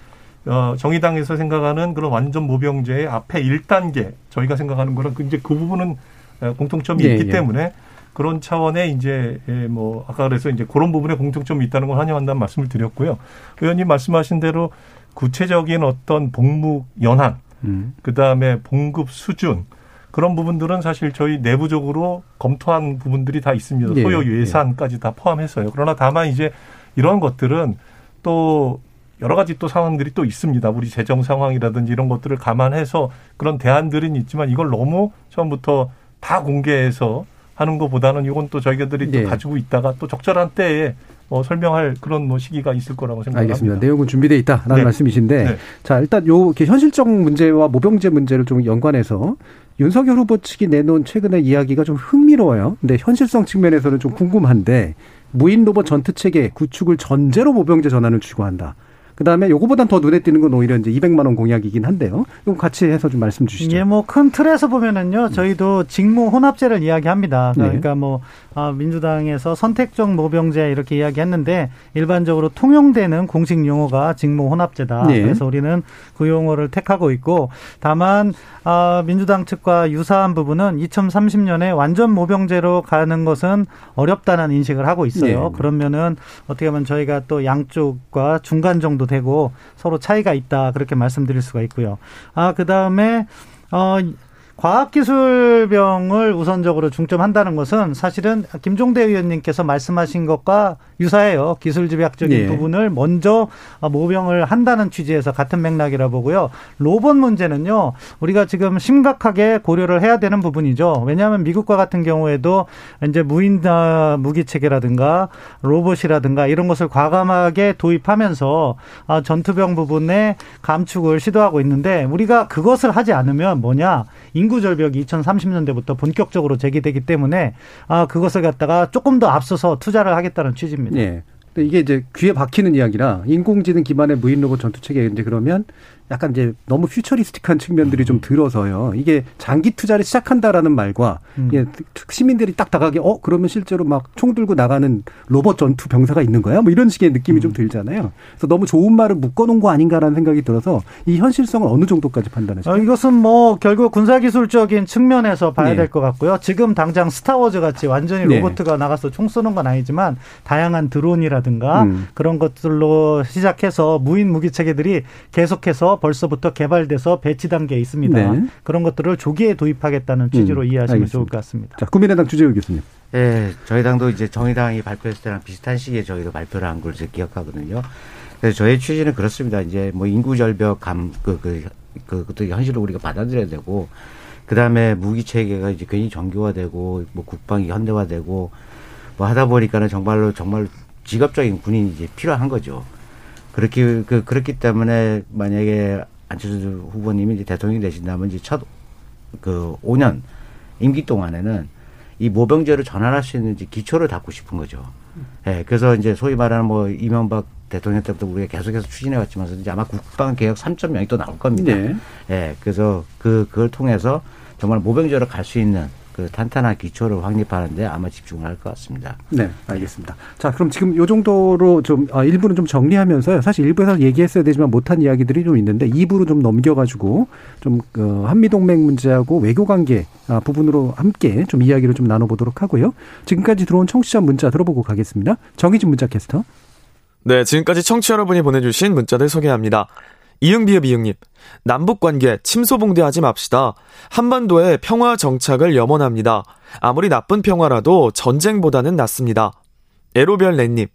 어, 정의당에서 생각하는 그런 완전 모병제의 앞에 1단계 저희가 생각하는 거는 그 이제 그 부분은 어, 공통점이 예, 있기 예. 때문에 그런 차원의 이제 예, 뭐 아까 그래서 이제 그런 부분에 공통점이 있다는 걸 환영한다는 말씀을 드렸고요. 의원님 말씀하신 대로 구체적인 어떤 복무 연한 음. 그 다음에 봉급 수준 그런 부분들은 사실 저희 내부적으로 검토한 부분들이 다 있습니다. 예, 소요 예산까지 다 포함했어요. 그러나 다만 이제 이런 것들은 또 여러 가지 또 상황들이 또 있습니다. 우리 재정 상황이라든지 이런 것들을 감안해서 그런 대안들은 있지만 이걸 너무 처음부터 다 공개해서 하는 것보다는 이건 또 저희들이 네. 또 가지고 있다가 또 적절한 때에 뭐 설명할 그런 뭐 시기가 있을 거라고 생각합니다. 알겠습니다. 내용은 준비돼 있다라는 네. 말씀이신데 네. 자 일단 요 현실적 문제와 모병제 문제를 좀 연관해서 윤석열 후보 측이 내놓은 최근의 이야기가 좀 흥미로워요. 근데 현실성 측면에서는 좀 궁금한데 무인 로봇 전투 체계 구축을 전제로 모병제 전환을 추구한다. 그 다음에 요거보단 더 눈에 띄는 건 오히려 이제 200만 원 공약이긴 한데요. 이거 같이 해서 좀 말씀 주시죠. 예, 뭐 큰 틀에서 보면은요, 저희도 직무 혼합제를 이야기합니다. 그러니까 네. 뭐 아, 민주당에서 선택적 모병제 이렇게 이야기했는데 일반적으로 통용되는 공식 용어가 직무 혼합제다. 네. 그래서 우리는 그 용어를 택하고 있고 다만 아, 민주당 측과 유사한 부분은 2030년에 완전 모병제로 가는 것은 어렵다는 인식을 하고 있어요. 네. 그러면은 어떻게 보면 저희가 또 양쪽과 중간 정도 되고 서로 차이가 있다 그렇게 말씀드릴 수가 있고요. 아, 그다음에 어 과학기술병을 우선적으로 중점한다는 것은 사실은 김종대 의원님께서 말씀하신 것과 유사해요. 기술집약적인 네. 부분을 먼저 모병을 한다는 취지에서 같은 맥락이라 보고요. 로봇 문제는요. 우리가 지금 심각하게 고려를 해야 되는 부분이죠. 왜냐하면 미국과 같은 경우에도 이제 무인 무기 체계라든가 로봇이라든가 이런 것을 과감하게 도입하면서 아, 전투병 부분에 감축을 시도하고 있는데 우리가 그것을 하지 않으면 뭐냐? 인구 절벽이 2030년대부터 본격적으로 제기되기 때문에 아 그것을 갖다가 조금 더 앞서서 투자를 하겠다는 취지입니다. 네. 근데 이게 이제 귀에 박히는 이야기라 인공지능 기반의 무인 로봇 전투 체계 이제 그러면 약간 이제 너무 퓨처리스틱한 측면들이 좀 들어서요. 이게 장기 투자를 시작한다라는 말과 음. 예, 시민들이 딱 다가게 어 그러면 실제로 막 총 들고 나가는 로봇 전투 병사가 있는 거야? 뭐 이런 식의 느낌이 음. 좀 들잖아요. 그래서 너무 좋은 말을 묶어놓은 거 아닌가라는 생각이 들어서 이 현실성을 어느 정도까지 판단하시죠? 어, 이것은 뭐 결국 군사기술적인 측면에서 봐야 네. 될것 같고요. 지금 당장 스타워즈 같이 완전히 네. 로봇가 네. 나가서 총 쏘는 건 아니지만 다양한 드론이라든가 음. 그런 것들로 시작해서 무인 무기 체계들이 계속해서 벌써부터 개발돼서 배치 단계에 있습니다. 네. 그런 것들을 조기에 도입하겠다는 취지로 음, 이해하시면 알겠습니다. 좋을 것 같습니다. 자, 국민의당 주재우 교수님. 네, 저희 당도 이제 정의당이 발표했을 때랑 비슷한 시기에 저희도 발표를 한걸 기억하거든요. 그래서 저희 취지는 그렇습니다. 이제 뭐 인구 절벽 감, 그, 그, 그, 그것도 현실로 우리가 받아들여야 되고, 그 다음에 무기 체계가 이제 괜히 정교화되고, 뭐 국방이 현대화되고, 뭐 하다 보니까는 정말로, 정말 직업적인 군인이 이제 필요한 거죠. 그렇게 그 그렇기 때문에 만약에 안철수 후보님이 이제 대통령이 되신다면 이제 첫 그 5년 임기 동안에는 이 모병제를 전환할 수 있는 기초를 닦고 싶은 거죠. 예. 네, 그래서 이제 소위 말하는 뭐 이명박 대통령 때부터 우리가 계속해서 추진해 왔지만 이제 아마 국방 개혁 3.0이 또 나올 겁니다. 네. 예. 그래서 그 그걸 통해서 정말 모병제로 갈 수 있는 그 탄탄한 기초를 확립하는데 아마 집중을 할 것 같습니다. 네, 알겠습니다. 자, 그럼 지금 요 정도로 좀 아, 일부는 좀 정리하면서요. 사실 일부에서 얘기했어야 되지만 못한 이야기들이 좀 있는데 2부로 좀 넘겨가지고 좀 어, 한미 동맹 문제하고 외교 관계 아, 부분으로 함께 좀 이야기를 좀 나눠보도록 하고요. 지금까지 들어온 청취자 문자 들어보고 가겠습니다. 정희진 문자 캐스터. 네, 지금까지 청취자 여러분이 보내주신 문자들 소개합니다. 이응비읍 이응님, 남북 관계 침소봉대하지 맙시다. 한반도의 평화 정착을 염원합니다. 아무리 나쁜 평화라도 전쟁보다는 낫습니다. 에로별 렌님,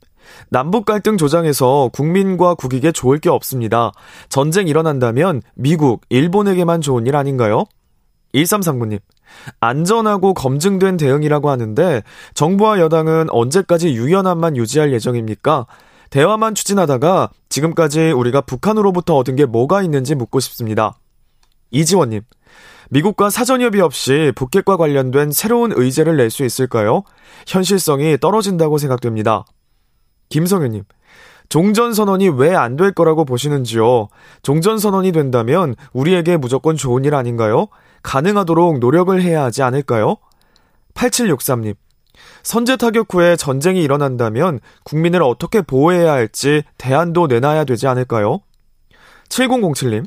남북 갈등 조장해서 국민과 국익에 좋을 게 없습니다. 전쟁 일어난다면 미국, 일본에게만 좋은 일 아닌가요? 1339님, 안전하고 검증된 대응이라고 하는데 정부와 여당은 언제까지 유연함만 유지할 예정입니까? 대화만 추진하다가 지금까지 우리가 북한으로부터 얻은 게 뭐가 있는지 묻고 싶습니다. 이지원님, 미국과 사전협의 없이 북핵과 관련된 새로운 의제를 낼 수 있을까요? 현실성이 떨어진다고 생각됩니다. 김성현님, 종전선언이 왜 안 될 거라고 보시는지요? 종전선언이 된다면 우리에게 무조건 좋은 일 아닌가요? 가능하도록 노력을 해야 하지 않을까요? 8763님, 선제 타격 후에 전쟁이 일어난다면 국민을 어떻게 보호해야 할지 대안도 내놔야 되지 않을까요? 7007님.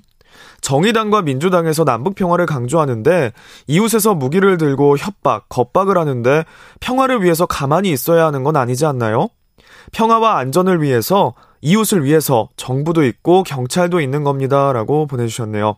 정의당과 민주당에서 남북 평화를 강조하는데 이웃에서 무기를 들고 협박, 겁박을 하는데 평화를 위해서 가만히 있어야 하는 건 아니지 않나요? 평화와 안전을 위해서 이웃을 위해서 정부도 있고 경찰도 있는 겁니다. 라고 보내주셨네요.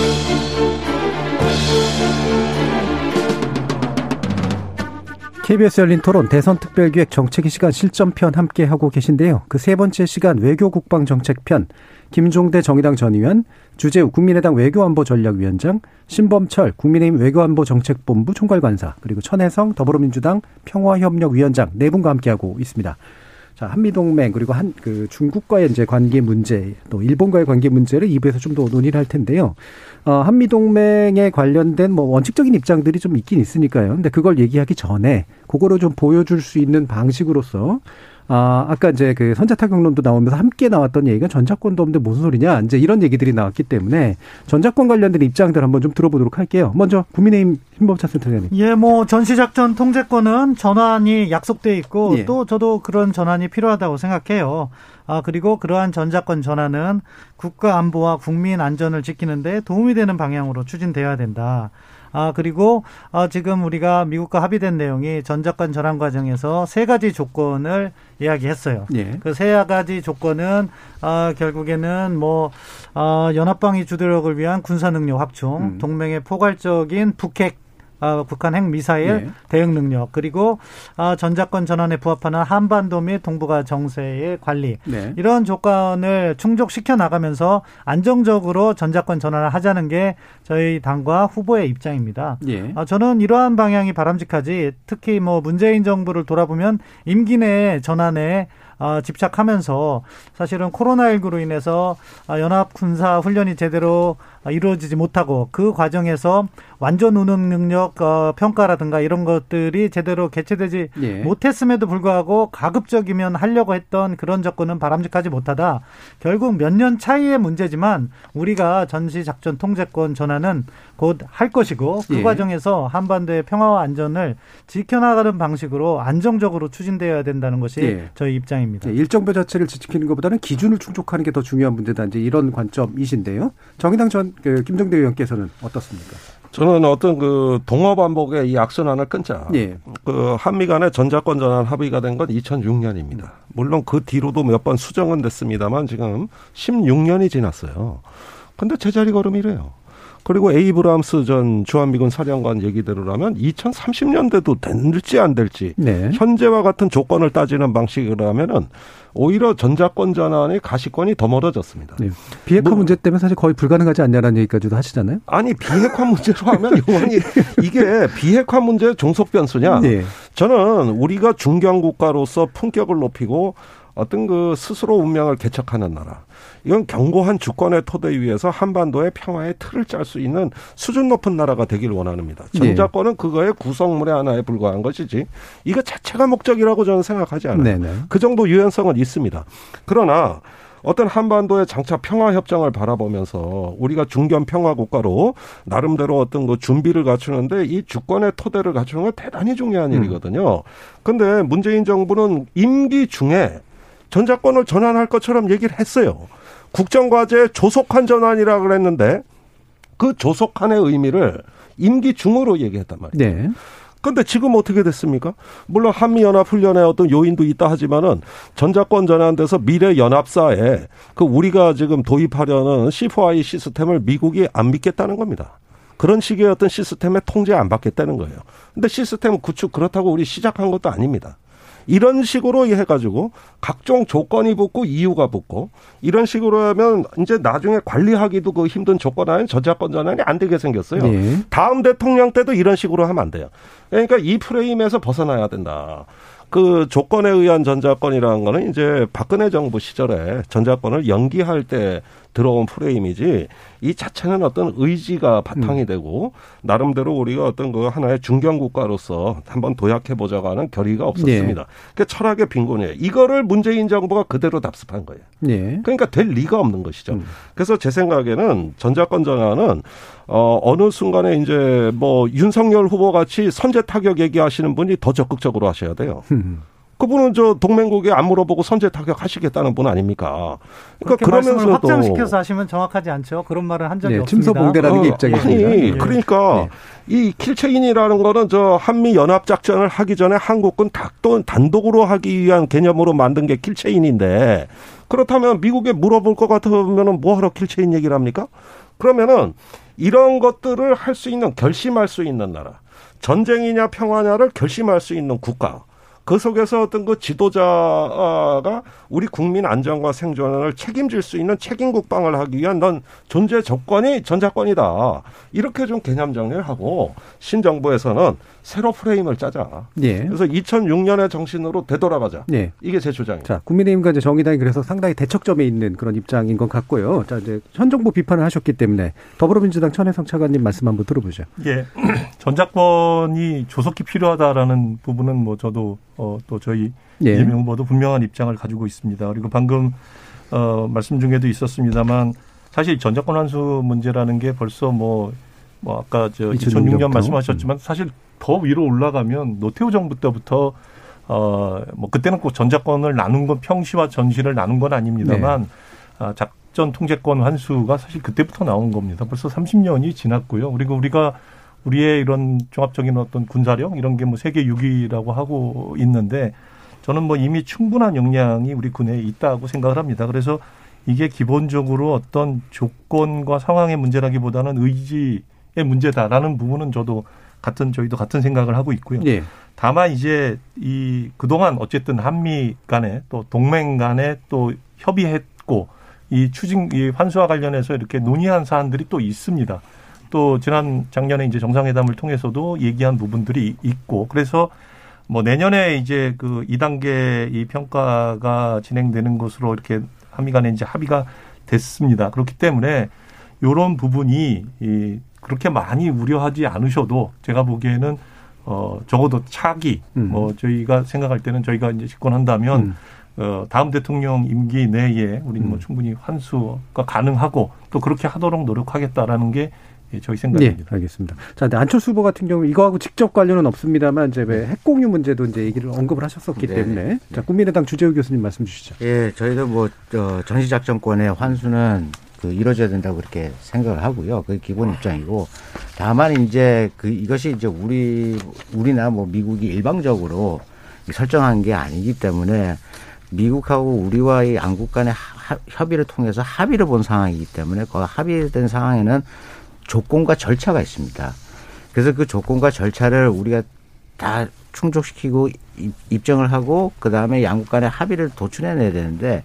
KBS 열린 토론 대선 특별기획 정책위 시간 실전편 함께 하고 계신데요. 그 세 번째 시간 외교 국방 정책편 김종대 정의당 전 의원, 주재우 국민의당 외교안보 전략위원장, 신범철 국민의힘 외교안보 정책본부 총괄관사, 그리고 천혜성 더불어민주당 평화협력위원장 네 분과 함께하고 있습니다. 자, 한미동맹 그리고 한 그 중국과의 이제 관계 문제 또 일본과의 관계 문제를 2부에서 좀 더 논의를 할 텐데요. 어, 한미동맹에 관련된 뭐 원칙적인 입장들이 좀 있긴 있으니까요. 근데 그걸 얘기하기 전에 그거를 좀 보여줄 수 있는 방식으로서 아, 아까 이제 그 선자타격론도 나오면서 함께 나왔던 얘기가 전자권도 없는데 무슨 소리냐. 이제 이런 얘기들이 나왔기 때문에 전자권 관련된 입장들 한번 좀 들어보도록 할게요. 먼저 국민의힘 신범차 센터장님. 예, 뭐 전시작전 통제권은 전환이 약속돼 있고 예. 또 저도 그런 전환이 필요하다고 생각해요. 아, 그리고 그러한 전자권 전환은 국가 안보와 국민 안전을 지키는데 도움이 되는 방향으로 추진돼야 된다. 아, 그리고 아, 지금 우리가 미국과 합의된 내용이 전작권 전환 과정에서 세 가지 조건을 이야기했어요. 예. 그세 가지 조건은 아, 결국에는 뭐 아, 연합방위 주도력을 위한 군사 능력 확충, 음. 동맹의 포괄적인 북핵 어, 북한 핵 미사일 네. 대응 능력 그리고 어, 전자권 전환에 부합하는 한반도 및 동북아 정세의 관리 네. 이런 조건을 충족시켜 나가면서 안정적으로 전자권 전환을 하자는 게 저희 당과 후보의 입장입니다. 네. 어, 저는 이러한 방향이 바람직하지 특히 뭐 문재인 정부를 돌아보면 임기 내 전환에 어, 집착하면서 사실은 코로나19로 인해서 어, 연합 군사 훈련이 제대로 이루어지지 못하고 그 과정에서 완전 운영 능력 어, 평가라든가 이런 것들이 제대로 개최되지 예. 못했음에도 불구하고 가급적이면 하려고 했던 그런 접근은 바람직하지 못하다. 결국 몇 년 차이의 문제지만 우리가 전시 작전 통제권 전환은 곧 할 것이고 그 예. 과정에서 한반도의 평화와 안전을 지켜나가는 방식으로 안정적으로 추진되어야 된다는 것이 예. 저희 입장입니다. 예. 일정배 자체를 지키는 것보다는 기준을 충족하는 게 더 중요한 문제다. 이제 이런 관점이신데요. 정의당 전 그, 김정대 의원께서는 어떻습니까? 저는 어떤 그 동업 반복의 이 악순환을 끊자. 예. 그 한미 간의 전자권 전환 합의가 된 건 2006년입니다. 물론 그 뒤로도 몇 번 수정은 됐습니다만 지금 16년이 지났어요. 근데 제자리 걸음이래요. 그리고 에이브람스 전 주한미군 사령관 얘기대로라면 2030년대도 될지 안 될지 네. 현재와 같은 조건을 따지는 방식이라면은 오히려 전자권 전환의 가시권이 더 멀어졌습니다. 네. 비핵화 뭐, 문제 때문에 사실 거의 불가능하지 않냐는 얘기까지도 하시잖아요. 아니 비핵화 문제로 하면 요원이 [LAUGHS] 이게 비핵화 문제 종속 변수냐? 네. 저는 우리가 중견 국가로서 품격을 높이고 어떤 그 스스로 운명을 개척하는 나라. 이건 견고한 주권의 토대 위에서 한반도의 평화의 틀을 짤 수 있는 수준 높은 나라가 되길 원합니다. 네. 전자권은 그거의 구성물의 하나에 불과한 것이지 이거 자체가 목적이라고 저는 생각하지 않아요. 네네. 네. 그 정도 유연성은 있습니다. 그러나 어떤 한반도의 장차 평화 협정을 바라보면서 우리가 중견 평화 국가로 나름대로 어떤 그 준비를 갖추는데 이 주권의 토대를 갖추는 건 대단히 중요한 음. 일이거든요. 근데 문재인 정부는 임기 중에 전자권을 전환할 것처럼 얘기를 했어요. 국정과제 조속한 전환이라 그랬는데 그 조속한의 의미를 임기 중으로 얘기했단 말이에요. 네. 근데 지금 어떻게 됐습니까? 물론 한미연합훈련의 어떤 요인도 있다 하지만은 전자권 전환돼서 미래 연합사에 그 우리가 지금 도입하려는 C4I 시스템을 미국이 안 믿겠다는 겁니다. 그런 식의 어떤 시스템에 통제 안 받겠다는 거예요. 근데 시스템 구축 그렇다고 우리 시작한 것도 아닙니다. 이런 식으로 해가지고 각종 조건이 붙고 이유가 붙고 이런 식으로 하면 이제 나중에 관리하기도 그 힘든 조건 안에 저작권 전환이 안 되게 생겼어요. 네. 다음 대통령 때도 이런 식으로 하면 안 돼요. 그러니까 이 프레임에서 벗어나야 된다. 그 조건에 의한 전자권이라는 거는 이제 박근혜 정부 시절에 전자권을 연기할 때 들어온 프레임이지 이 자체는 어떤 의지가 바탕이 음. 되고 나름대로 우리가 어떤 그 하나의 중견 국가로서 한번 도약해 보자고 하는 결의가 없었습니다. 네. 그 철학의 빈곤이에요. 이거를 문재인 정부가 그대로 답습한 거예요. 네. 그러니까 될 리가 없는 것이죠. 음. 그래서 제 생각에는 전자권 전환은 어 어느 순간에 이제 뭐 윤석열 후보 같이 선제 타격 얘기하시는 분이 더 적극적으로 하셔야 돼요. 음. [LAUGHS] 그분은 저 동맹국에 안 물어보고 선제 타격 하시겠다는 분 아닙니까? 그러니까 그러면서도 확장시켜서 하시면 정확하지 않죠. 그런 말을 한 적이 네, 없습니다. 침소봉대라는 어, 게 입장이죠. 아니 네. 그러니까 네. 이 kill chain이라는 거는 저 한미 연합 작전을 하기 전에 한국군 단독으로 하기 위한 개념으로 만든 게 kill chain인데 그렇다면 미국에 물어볼 것 같으면은 뭐하러 kill chain 얘기를 합니까? 그러면은 이런 것들을 할 수 있는 결심할 수 있는 나라 전쟁이냐 평화냐를 결심할 수 있는 국가 그 속에서 어떤 그 지도자가 우리 국민 안전과 생존을 책임질 수 있는 책임 국방을 하기 위한 넌 존재 조건이 전자권이다. 이렇게 좀 개념 정리를 하고 신정부에서는 새로 프레임을 짜자. 예. 그래서 2006년의 정신으로 되돌아가자. 예. 이게 제 주장입니다. 자, 국민의힘과 이제 정의당이 그래서 상당히 대척점에 있는 그런 입장인 것 같고요. 자, 이제 현 정부 비판을 하셨기 때문에 더불어민주당 천혜성 차관님 말씀 한번 들어보죠. 예. [CLEARS THROAT] 전자권이 조속히 필요하다라는 부분은 뭐 저도 어, 또 저희 예. 이재명 후보도 분명한 입장을 가지고 있습니다. 그리고 방금 어, 말씀 중에도 있었습니다만 사실 전자권 환수 문제라는 게 벌써 뭐, 뭐 아까 저 2006년 말씀하셨지만 사실 더 위로 올라가면 노태우 정부 때부터 어, 뭐 그때는 꼭 전자권을 나눈 건 평시와 전시를 나눈 건 아닙니다만 네. 아, 작전 통제권 환수가 사실 그때부터 나온 겁니다. 벌써 30년이 지났고요. 그리고 우리가 우리의 이런 종합적인 어떤 군사력 이런 게 뭐 세계 6위라고 하고 있는데 저는 뭐 이미 충분한 역량이 우리 군에 있다고 생각을 합니다. 그래서 이게 기본적으로 어떤 조건과 상황의 문제라기보다는 의지의 문제다라는 부분은 저도 같은 저희도 같은 생각을 하고 있고요. 네. 다만 이제 이 그동안 어쨌든 한미 간에 또 동맹 간에 또 협의했고 이 추진 이 환수와 관련해서 이렇게 논의한 사안들이 또 있습니다. 또 지난 작년에 이제 정상회담을 통해서도 얘기한 부분들이 있고 그래서 뭐 내년에 이제 그 2단계 이 평가가 진행되는 것으로 이렇게 한미 간에 이제 합의가 됐습니다. 그렇기 때문에 요런 부분이 이 그렇게 많이 우려하지 않으셔도 제가 보기에는 어 적어도 차기 음. 뭐 저희가 생각할 때는 저희가 이제 집권한다면 음. 어 다음 대통령 임기 내에 우리는 뭐 음. 충분히 환수가 가능하고 또 그렇게 하도록 노력하겠다라는 게 예, 저희 생각입니다. 네, 알겠습니다. 자, 안철수 후보 같은 경우 이거하고 직접 관련은 없습니다만 이제 왜 핵공유 문제도 이제 얘기를 언급을 하셨었기 네. 때문에 자, 국민의당 주재우 교수님 말씀 주시죠. 예, 저희도 뭐 어, 전시작전권의 환수는 그 이루어져야 된다고 그렇게 생각을 하고요. 그게 기본 입장이고 다만 이제 그 이것이 이제 우리 우리나 뭐 미국이 일방적으로 설정한 게 아니기 때문에 미국하고 우리와의 양국 간의 협의를 통해서 합의를 본 상황이기 때문에 그 합의된 상황에는 조건과 절차가 있습니다. 그래서 그 조건과 절차를 우리가 다 충족시키고 입증을 하고 그 다음에 양국 간의 합의를 도출해내야 되는데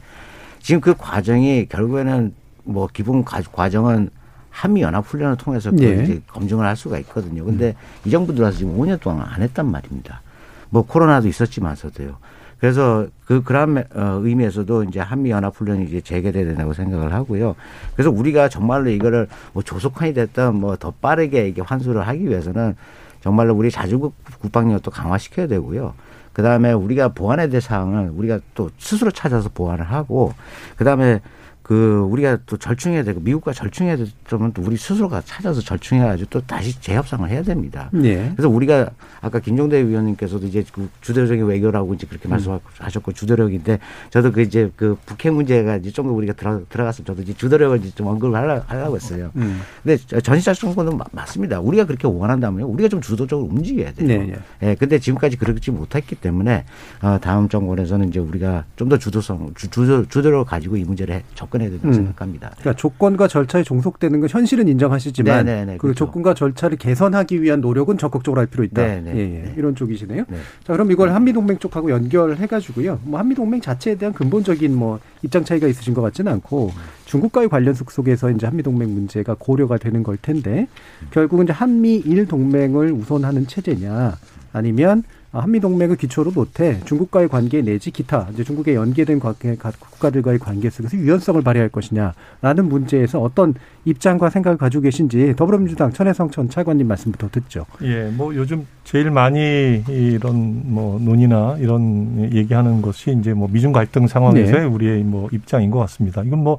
지금 그 과정이 결국에는 뭐 기본 과정은 한미 연합 훈련을 통해서 그 네. 이제 검증을 할 수가 있거든요. 근데 음. 이 정부 들어서 지금 5년 동안 안 했단 말입니다. 뭐 코로나도 있었지만서도요. 그래서 그 그런 어, 의미에서도 이제 한미 연합 훈련이 이제 재개돼야 된다고 생각을 하고요. 그래서 우리가 정말로 이거를 뭐 조속한이 됐든 뭐더 빠르게 이게 환수를 하기 위해서는 정말로 우리 자주국 국방력도 강화시켜야 되고요. 그 다음에 우리가 보완해야 될 사항을 우리가 또 스스로 찾아서 보완을 하고 그 다음에 그 우리가 또 절충해야 되고 미국과 절충해야 되면 또 우리 스스로가 찾아서 절충해가지고 또 다시 재협상을 해야 됩니다. 네. 그래서 우리가 아까 김종대 위원님께서도 이제 그 주도적인 외교라고 이제 그렇게 음. 말씀하셨고 주도력인데 저도 그 이제 그 북핵 문제가 이제 좀 더 우리가 들어 들어갔으면 저도 이제 주도력을 이제 좀 언급을 하려, 하려고 했어요. 음. 근데 전시자 정권은 맞습니다. 우리가 그렇게 원한다면 우리가 좀 주도적으로 움직여야 돼요. 네. 네. 예. 근데 지금까지 그렇지 못했기 때문에 어, 다음 정권에서는 이제 우리가 좀 더 주도성 주도 주도력을 가지고 이 문제를 접근 접근해야 된다고 음. 생각합니다. 그러니까 조건과 절차에 종속되는 건 현실은 인정하시지만 네네네, 네, 네, 그 그렇죠. 조건과 절차를 개선하기 위한 노력은 적극적으로 할 필요 있다. 네, 예, 예. 이런 쪽이시네요. 네. 자 그럼 이걸 한미 동맹 쪽하고 연결해 가지고요. 뭐 한미 동맹 자체에 대한 근본적인 뭐 입장 차이가 있으신 것 같지는 않고 중국과의 관련 속 속에서 이제 한미 동맹 문제가 고려가 되는 걸 텐데 결국은 이제 한미일 동맹을 우선하는 체제냐 아니면 한미 동맹을 기초로 못해 중국과의 관계 내지 기타 이제 중국에 연계된 관계 국가들과의 관계 속에서 유연성을 발휘할 것이냐라는 문제에서 어떤 입장과 생각을 가지고 계신지 더불어민주당 천혜성 전 차관님 말씀부터 듣죠. 예, 뭐 요즘 제일 많이 이런 뭐 논의나 이런 얘기하는 것이 이제 뭐 미중 갈등 상황에서의 네. 우리의 뭐 입장인 것 같습니다. 이건 뭐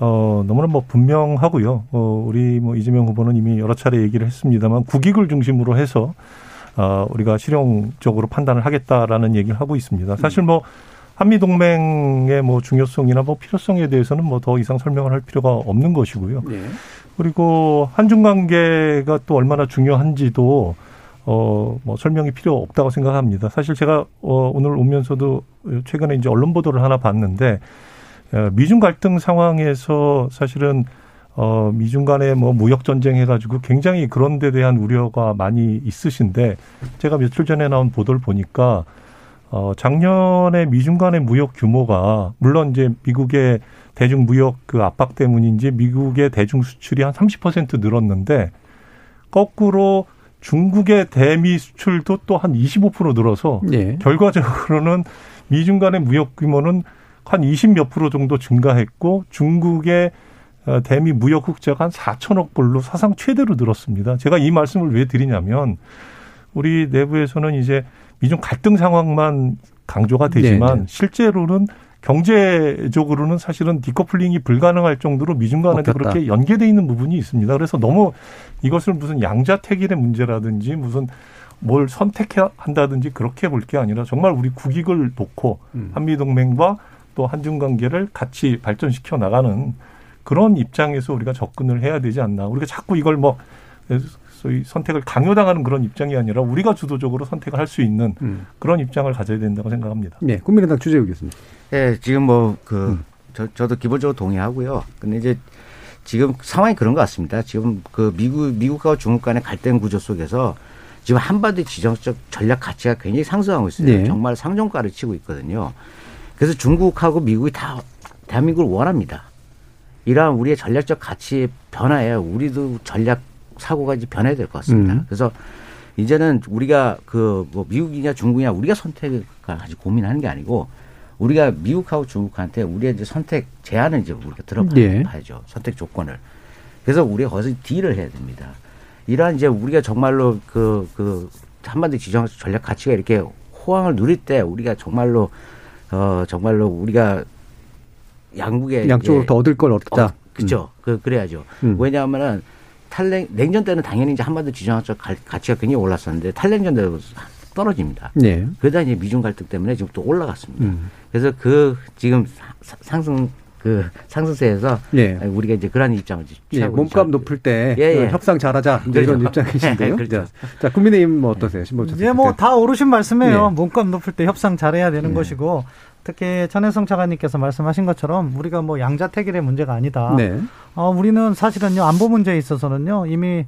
어, 너무나 뭐 분명하고요. 어, 우리 뭐 이재명 후보는 이미 여러 차례 얘기를 했습니다만 국익을 중심으로 해서 어, 우리가 실용적으로 판단을 하겠다라는 얘기를 하고 있습니다. 사실 뭐 한미 동맹의 뭐 중요성이나 뭐 필요성에 대해서는 뭐 더 이상 설명을 할 필요가 없는 것이고요. 네. 그리고 한중 관계가 또 얼마나 중요한지도 어, 뭐 설명이 필요 없다고 생각합니다. 사실 제가 어, 오늘 오면서도 최근에 이제 언론 보도를 하나 봤는데 어, 미중 갈등 상황에서 사실은 어, 미중 간에 뭐 무역 전쟁 해가지고 굉장히 그런 데 대한 우려가 많이 있으신데 제가 며칠 전에 나온 보도를 보니까 어, 작년에 미중 간의 무역 규모가 물론 이제 미국의 대중 무역 그 압박 때문인지 미국의 대중 수출이 한 30% 늘었는데 거꾸로 중국의 대미 수출도 또 한 25% 늘어서 네. 결과적으로는 미중 간의 무역 규모는 한 20 몇 프로 정도 증가했고 중국의 어, 대미 무역 흑자가 한 4천억 불로 사상 최대로 늘었습니다. 제가 이 말씀을 왜 드리냐면 우리 내부에서는 이제 미중 갈등 상황만 강조가 되지만 네네. 네. 실제로는 경제적으로는 사실은 디커플링이 불가능할 정도로 미중 간에 그렇게 연계돼 있는 부분이 있습니다. 그래서 너무 이것을 무슨 양자택일의 문제라든지 무슨 뭘 선택해야 한다든지 그렇게 볼 게 아니라 정말 우리 국익을 놓고 음. 한미 동맹과 또 한중 관계를 같이 발전시켜 나가는 그런 입장에서 우리가 접근을 해야 되지 않나. 우리가 자꾸 이걸 뭐 소위 선택을 강요당하는 그런 입장이 아니라 우리가 주도적으로 선택을 할 수 있는 음. 그런 입장을 가져야 된다고 생각합니다. 네, 국민의당 주재우 교수님. 네, 지금 뭐그 음. 저, 저도 기본적으로 동의하고요. 근데 이제 지금 상황이 그런 것 같습니다. 지금 그 미국 미국과 중국 간의 갈등 구조 속에서 지금 한반도 지정적 전략 가치가 굉장히 상승하고 있어요. 네. 정말 상종가를 치고 있거든요. 그래서 중국하고 미국이 다 대한민국을 원합니다. 이러한 우리의 전략적 가치의 변화에 우리도 전략 사고가 이제 변해야 될 것 같습니다. 음. 그래서 이제는 우리가 그 뭐 미국이냐 중국이냐 우리가 선택을 가지고 고민하는 게 아니고 우리가 미국하고 중국한테 우리의 이제 선택 제안을 이제 우리가 들어봐야죠. 네. 선택 조건을. 그래서 우리가 거기서 딜을 해야 됩니다. 이러한 이제 우리가 정말로 그, 그 한반도 지정 전략 가치가 이렇게 호황을 누릴 때 우리가 정말로 어 정말로 우리가 양국의 양쪽으로 예. 더 얻을 걸 얻자. 어, 그죠. 음. 그 그래야죠. 음. 왜냐하면은 탈냉 냉전 때는 당연히 이제 한반도 지정학적 가치가 굉장히 올랐었는데 탈냉전 때도 떨어집니다. 네. 그러다 이제 미중 갈등 때문에 지금 또 올라갔습니다. 음. 그래서 그 지금 상승 그 상승세에서 예. 우리가 이제 그런 입장을 예, 몸값 높을 때 예, 예. 협상 잘하자 이제 이런 그렇죠. 입장이신데요. [LAUGHS] 그렇죠. 자, 국민의힘 뭐 어떠세요? 이제 뭐다 오르신 말씀이에요. 예. 몸값 높을 때 협상 잘해야 되는 예. 것이고 특히 천혜성 차관님께서 말씀하신 것처럼 우리가 뭐 양자택일의 문제가 아니다. 네. 어, 우리는 사실은요 안보 문제에 있어서는요 이미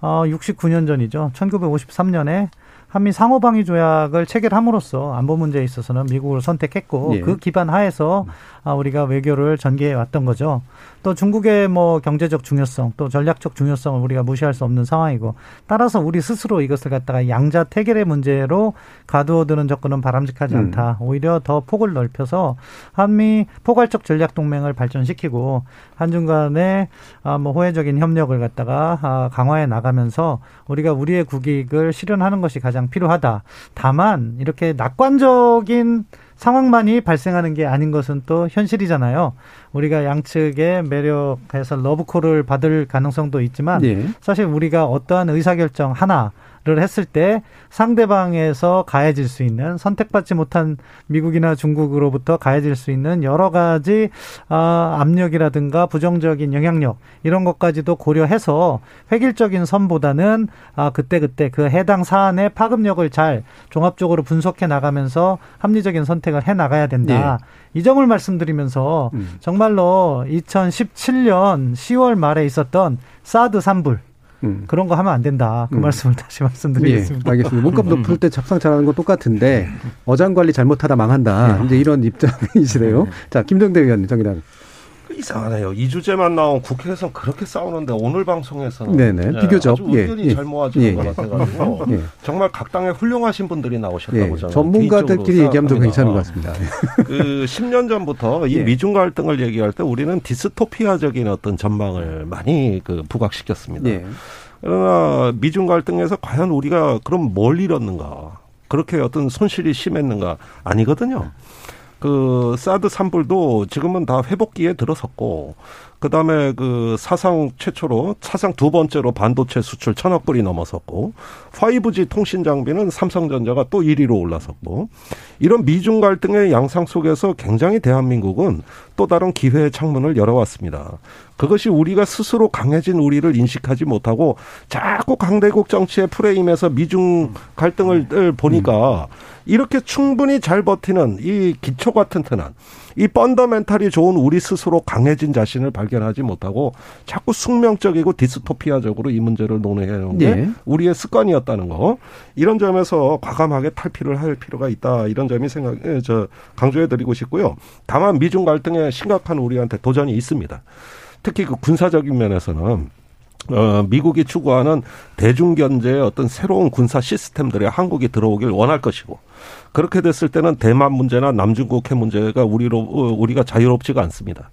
어, 69년 전이죠. 1953년에 한미 상호방위 조약을 체결함으로써 안보 문제에 있어서는 미국을 선택했고 예. 그 기반 하에서 아, 우리가 외교를 전개해 왔던 거죠. 또 중국의 뭐 경제적 중요성 또 전략적 중요성을 우리가 무시할 수 없는 상황이고 따라서 우리 스스로 이것을 갖다가 양자 태결의 문제로 가두어두는 접근은 바람직하지 음. 않다. 오히려 더 폭을 넓혀서 한미 포괄적 전략 동맹을 발전시키고 한중 간의 아, 뭐 호혜적인 협력을 갖다가 아, 강화해 나가면서 우리가 우리의 국익을 실현하는 것이 가장 필요하다. 다만 이렇게 낙관적인 상황만이 발생하는 게 아닌 것은 또 현실이잖아요. 우리가 양측의 매력에서 러브콜을 받을 가능성도 있지만 네. 사실 우리가 어떠한 의사결정 하나 를 했을 때 상대방에서 가해질 수 있는 선택받지 못한 미국이나 중국으로부터 가해질 수 있는 여러 가지 아, 압력이라든가 부정적인 영향력 이런 것까지도 고려해서 획일적인 선보다는 아, 그때 그때 그 해당 사안의 파급력을 잘 종합적으로 분석해 나가면서 합리적인 선택을 해 나가야 된다. 네. 이 점을 말씀드리면서 음. 정말로 2017년 10월 말에 있었던 사드 산불 음. 그런 거 하면 안 된다. 그 음. 말씀을 다시 말씀드리겠습니다. 예, 알겠습니다. 몸값 높을 음. 때 잡상 잘하는 건 똑같은데 어장 관리 잘못하다 망한다. 네. 이제 이런 입장이시래요. 네. 자, 김정대 의원님 정의당. 이상하네요. 이 주제만 나온 국회에서는 그렇게 싸우는데 오늘 방송에서는 네네 네, 비교적 의견이 예, 잘 모아지는 예, 것 같아가지고 [LAUGHS] 예. 정말 각 당의 훌륭하신 분들이 나오셨다고 예, 저는 전문가들끼리 얘기하면 더 괜찮은 것 같습니다. 그 [LAUGHS] 10년 전부터 이 예. 미중 갈등을 얘기할 때 우리는 디스토피아적인 어떤 전망을 많이 그 부각시켰습니다. 예. 그러나 미중 갈등에서 과연 우리가 그럼 뭘 잃었는가? 그렇게 어떤 손실이 심했는가? 아니거든요. 그 사드 산불도 지금은 다 회복기에 들어섰고 그다음에 그 사상 최초로 사상 두 번째로 반도체 수출 천억 불이 넘어섰고 5G 통신 장비는 삼성전자가 또 1위로 올라섰고 이런 미중 갈등의 양상 속에서 굉장히 대한민국은 또 다른 기회의 창문을 열어왔습니다. 그것이 우리가 스스로 강해진 우리를 인식하지 못하고 자꾸 강대국 정치의 프레임에서 미중 갈등을 보니까 이렇게 충분히 잘 버티는 이 기초가 튼튼한 이 펀더멘탈이 좋은 우리 스스로 강해진 자신을 발견하지 못하고 자꾸 숙명적이고 디스토피아적으로 이 문제를 게 네. 우리의 습관이었다는 거 이런 점에서 과감하게 탈피를 할 필요가 있다 이런 점이 생각 예, 저 강조해드리고 싶고요. 다만 미중 갈등에 심각한 우리한테 도전이 있습니다. 특히 그 군사적인 면에서는 어, 미국이 추구하는 대중견제의 어떤 새로운 군사 시스템들에 한국이 들어오길 원할 것이고 그렇게 됐을 때는 대만 문제나 남중국 해 문제가 우리로 어, 우리가 자유롭지가 않습니다.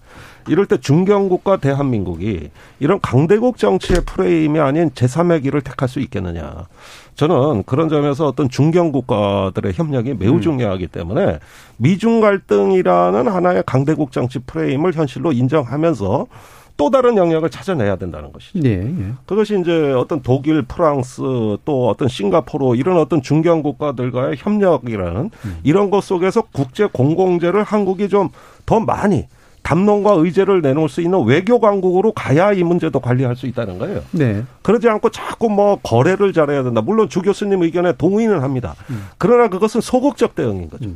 이럴 때 중견국과 대한민국이 이런 강대국 정치의 프레임이 아닌 제3의 길을 택할 수 있겠느냐. 저는 그런 점에서 어떤 중견국가들의 협력이 매우 중요하기 때문에 미중 갈등이라는 하나의 강대국 정치 프레임을 현실로 인정하면서 또 다른 영역을 찾아내야 된다는 것이죠. 네, 예. 그것이 이제 어떤 독일, 프랑스 또 어떤 싱가포르 이런 어떤 중견 국가들과의 협력이라는 이런 것 속에서 국제 공공재를 한국이 좀 더 많이 담론과 의제를 내놓을 수 있는 외교 강국으로 가야 이 문제도 관리할 수 있다는 거예요. 네. 그러지 않고 자꾸 뭐 거래를 잘해야 된다. 물론 주 교수님 의견에 동의는 합니다. 그러나 그것은 소극적 대응인 거죠.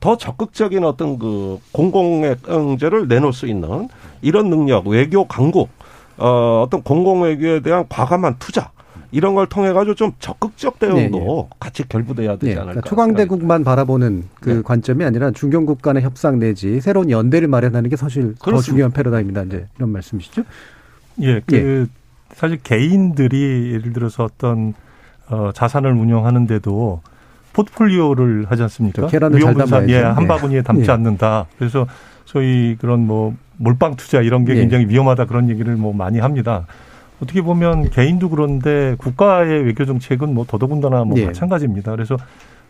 더 적극적인 어떤 그 공공의제를 내놓을 수 있는 이런 능력, 외교 강국, 어, 어떤 공공외교에 대한 과감한 투자 이런 걸 통해 가지고 좀 적극적 대응도 네, 같이 결부돼야 되지 네, 않을까. 그러니까 초강대국만 바라보는 그 네. 관점이 아니라 중견국 간의 협상 내지 새로운 연대를 마련하는 게 사실 더 그렇습니다. 중요한 패러다임이다 이제 이런 말씀이시죠? 예, 그 사실 개인들이 예를 들어서 어떤 어, 자산을 운영하는데도 포트폴리오를 하지 않습니까? 계란을 잘 담아야죠. 예, 한 예. 바구니에 담지 예. 않는다. 그래서 소위 그런 뭐 몰빵 투자 이런 게 예. 굉장히 위험하다 그런 얘기를 뭐 많이 합니다. 어떻게 보면 개인도 그런데 국가의 외교 정책은 뭐 더더군다나 뭐 예. 마찬가지입니다. 그래서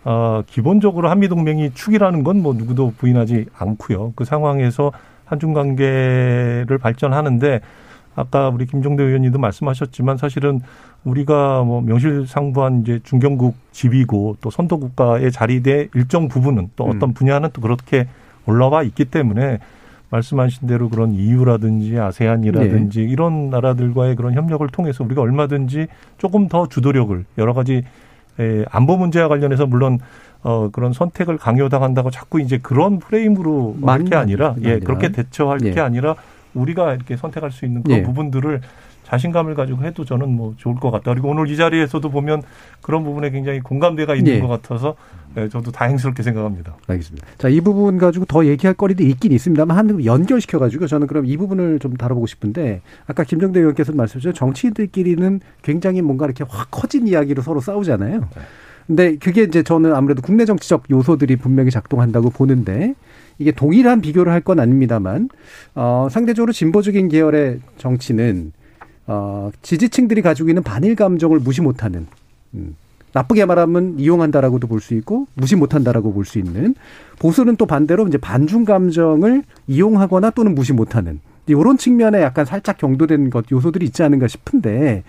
어, 기본적으로 한미 동맹이 축이라는 건 뭐 누구도 부인하지 않고요. 그 상황에서 한중 관계를 발전하는데 아까 우리 김종대 의원님도 말씀하셨지만 사실은 우리가 뭐 명실상부한 이제 중견국 지위고 또 선도 국가에 자리돼 일정 부분은 또 어떤 분야는 또 그렇게 올라와 있기 때문에 말씀하신 대로 그런 EU라든지 아세안이라든지 이런 나라들과의 그런 협력을 통해서 우리가 얼마든지 조금 더 주도력을 여러 가지 에, 안보 문제와 관련해서 물론 어 그런 선택을 강요당한다고 자꾸 이제 그런 프레임으로 할 게 아니라 예 아니라. 그렇게 대처할 예. 게 아니라 우리가 이렇게 선택할 수 있는 그런 예. 부분들을 자신감을 가지고 해도 저는 뭐 좋을 것 같다. 그리고 오늘 이 자리에서도 보면 그런 부분에 굉장히 공감대가 있는 예. 것 같아서 예, 저도 다행스럽게 생각합니다. 알겠습니다. 자, 이 부분 가지고 더 얘기할 거리도 있긴 있습니다만 한 연결시켜 가지고 저는 그럼 이 부분을 좀 다뤄보고 싶은데 아까 김정대 의원께서 말씀하셨죠. 정치인들끼리는 굉장히 뭔가 이렇게 확 커진 이야기로 서로 싸우잖아요. 근데 그게 이제 저는 아무래도 국내 정치적 요소들이 분명히 작동한다고 보는데 이게 동일한 비교를 할 건 아닙니다만 어, 상대적으로 진보적인 계열의 정치는 어, 지지층들이 가지고 있는 반일 감정을 무시 못하는 음, 나쁘게 말하면 이용한다라고도 볼 수 있고 무시 못한다라고 볼 수 있는 보수는 또 반대로 이제 반중 감정을 이용하거나 또는 무시 못하는 이런 측면에 약간 살짝 경도된 것 요소들이 있지 않은가 싶은데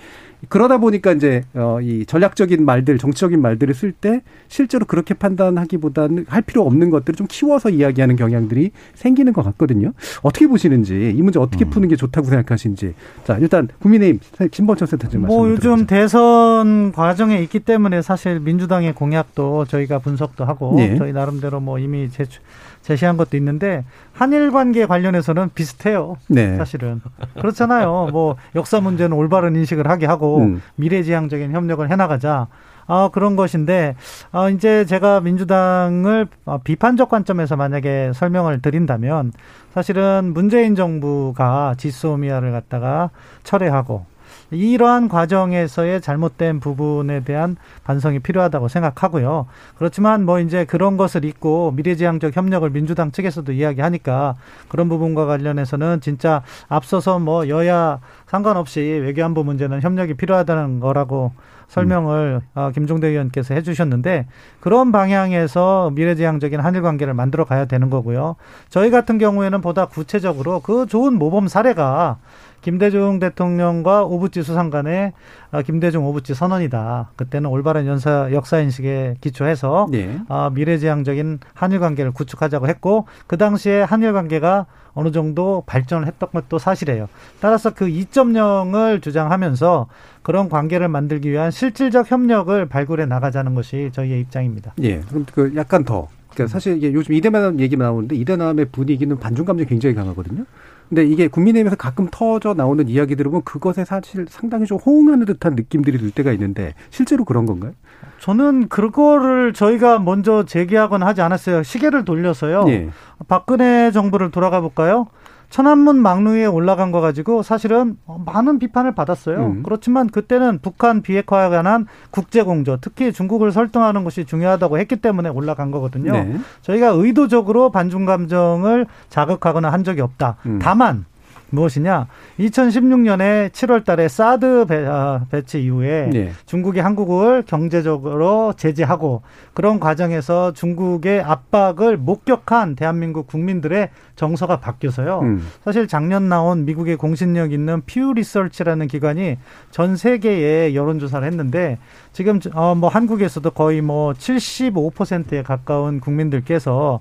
그러다 보니까 이제 어이 전략적인 말들 정치적인 말들을 쓸 때 실제로 그렇게 판단하기보다는 할 필요 없는 것들을 좀 키워서 이야기하는 경향들이 생기는 것 같거든요. 어떻게 보시는지 이 문제 어떻게 푸는 게 좋다고 생각하시는지 자 일단 국민의힘 김범천 센터님 말씀 뭐 요즘 대선 과정에 있기 때문에 사실 민주당의 공약도 저희가 분석도 하고 네. 저희 나름대로 뭐 이미 제출, 제시한 것도 있는데 한일 관계 관련해서는 비슷해요. 네. 사실은 그렇잖아요. 뭐 역사 문제는 올바른 인식을 하게 하고 음. 미래지향적인 협력을 해나가자. 어, 그런 것인데 어, 이제 제가 민주당을 어, 비판적 관점에서 만약에 설명을 드린다면 사실은 문재인 정부가 지소미아를 갖다가 철회하고 이러한 과정에서의 잘못된 부분에 대한 반성이 필요하다고 생각하고요. 그렇지만 뭐 이제 그런 것을 잊고 미래지향적 협력을 민주당 측에서도 이야기하니까 그런 부분과 관련해서는 진짜 앞서서 뭐 여야 상관없이 외교안보 문제는 협력이 필요하다는 거라고 설명을 음. 김종대 의원께서 해주셨는데 그런 방향에서 미래지향적인 한일 관계를 만들어 가야 되는 거고요. 저희 같은 경우에는 보다 구체적으로 그 좋은 모범 사례가 김대중 대통령과 오부지 수상 간의 아, 김대중 오부지 선언이다. 그때는 올바른 연사 역사 인식에 기초해서 네. 미래지향적인 한일 관계를 구축하자고 했고 그 당시에 한일 관계가 어느 정도 발전을 했던 것도 사실이에요. 따라서 그 2.0을 주장하면서 그런 관계를 만들기 위한 실질적 협력을 발굴해 나가자는 것이 저희의 입장입니다. 예. 그럼 그 약간 더 그러니까 사실 이게 요즘 이대남 얘기만 나오는데 이대남의 분위기는 반중 감정이 굉장히 강하거든요. 근데 이게 국민의힘에서 가끔 터져 나오는 이야기 들으면 그것에 사실 상당히 좀 호응하는 듯한 느낌들이 들 때가 있는데 실제로 그런 건가요? 저는 그거를 저희가 먼저 제기하거나 하지 않았어요. 시계를 돌려서요. 예. 박근혜 정부를 돌아가 볼까요? 천안문 막루위에 올라간 거 가지고 사실은 많은 비판을 받았어요. 음. 그렇지만 그때는 북한 비핵화에 관한 국제 공조, 특히 중국을 설득하는 것이 중요하다고 했기 때문에 올라간 거거든요. 네. 저희가 의도적으로 반중 감정을 자극하거나 한 적이 없다. 음. 다만 무엇이냐? 2016년에 7월 달에 사드 배, 아, 배치 이후에 네. 중국이 한국을 경제적으로 제재하고 그런 과정에서 중국의 압박을 목격한 대한민국 국민들의 정서가 바뀌어서요. 음. 사실 작년 나온 미국의 공신력 있는 퓨 리서치라는 기관이 전 세계에 여론조사를 했는데 지금 어 뭐 한국에서도 거의 뭐 75%에 가까운 국민들께서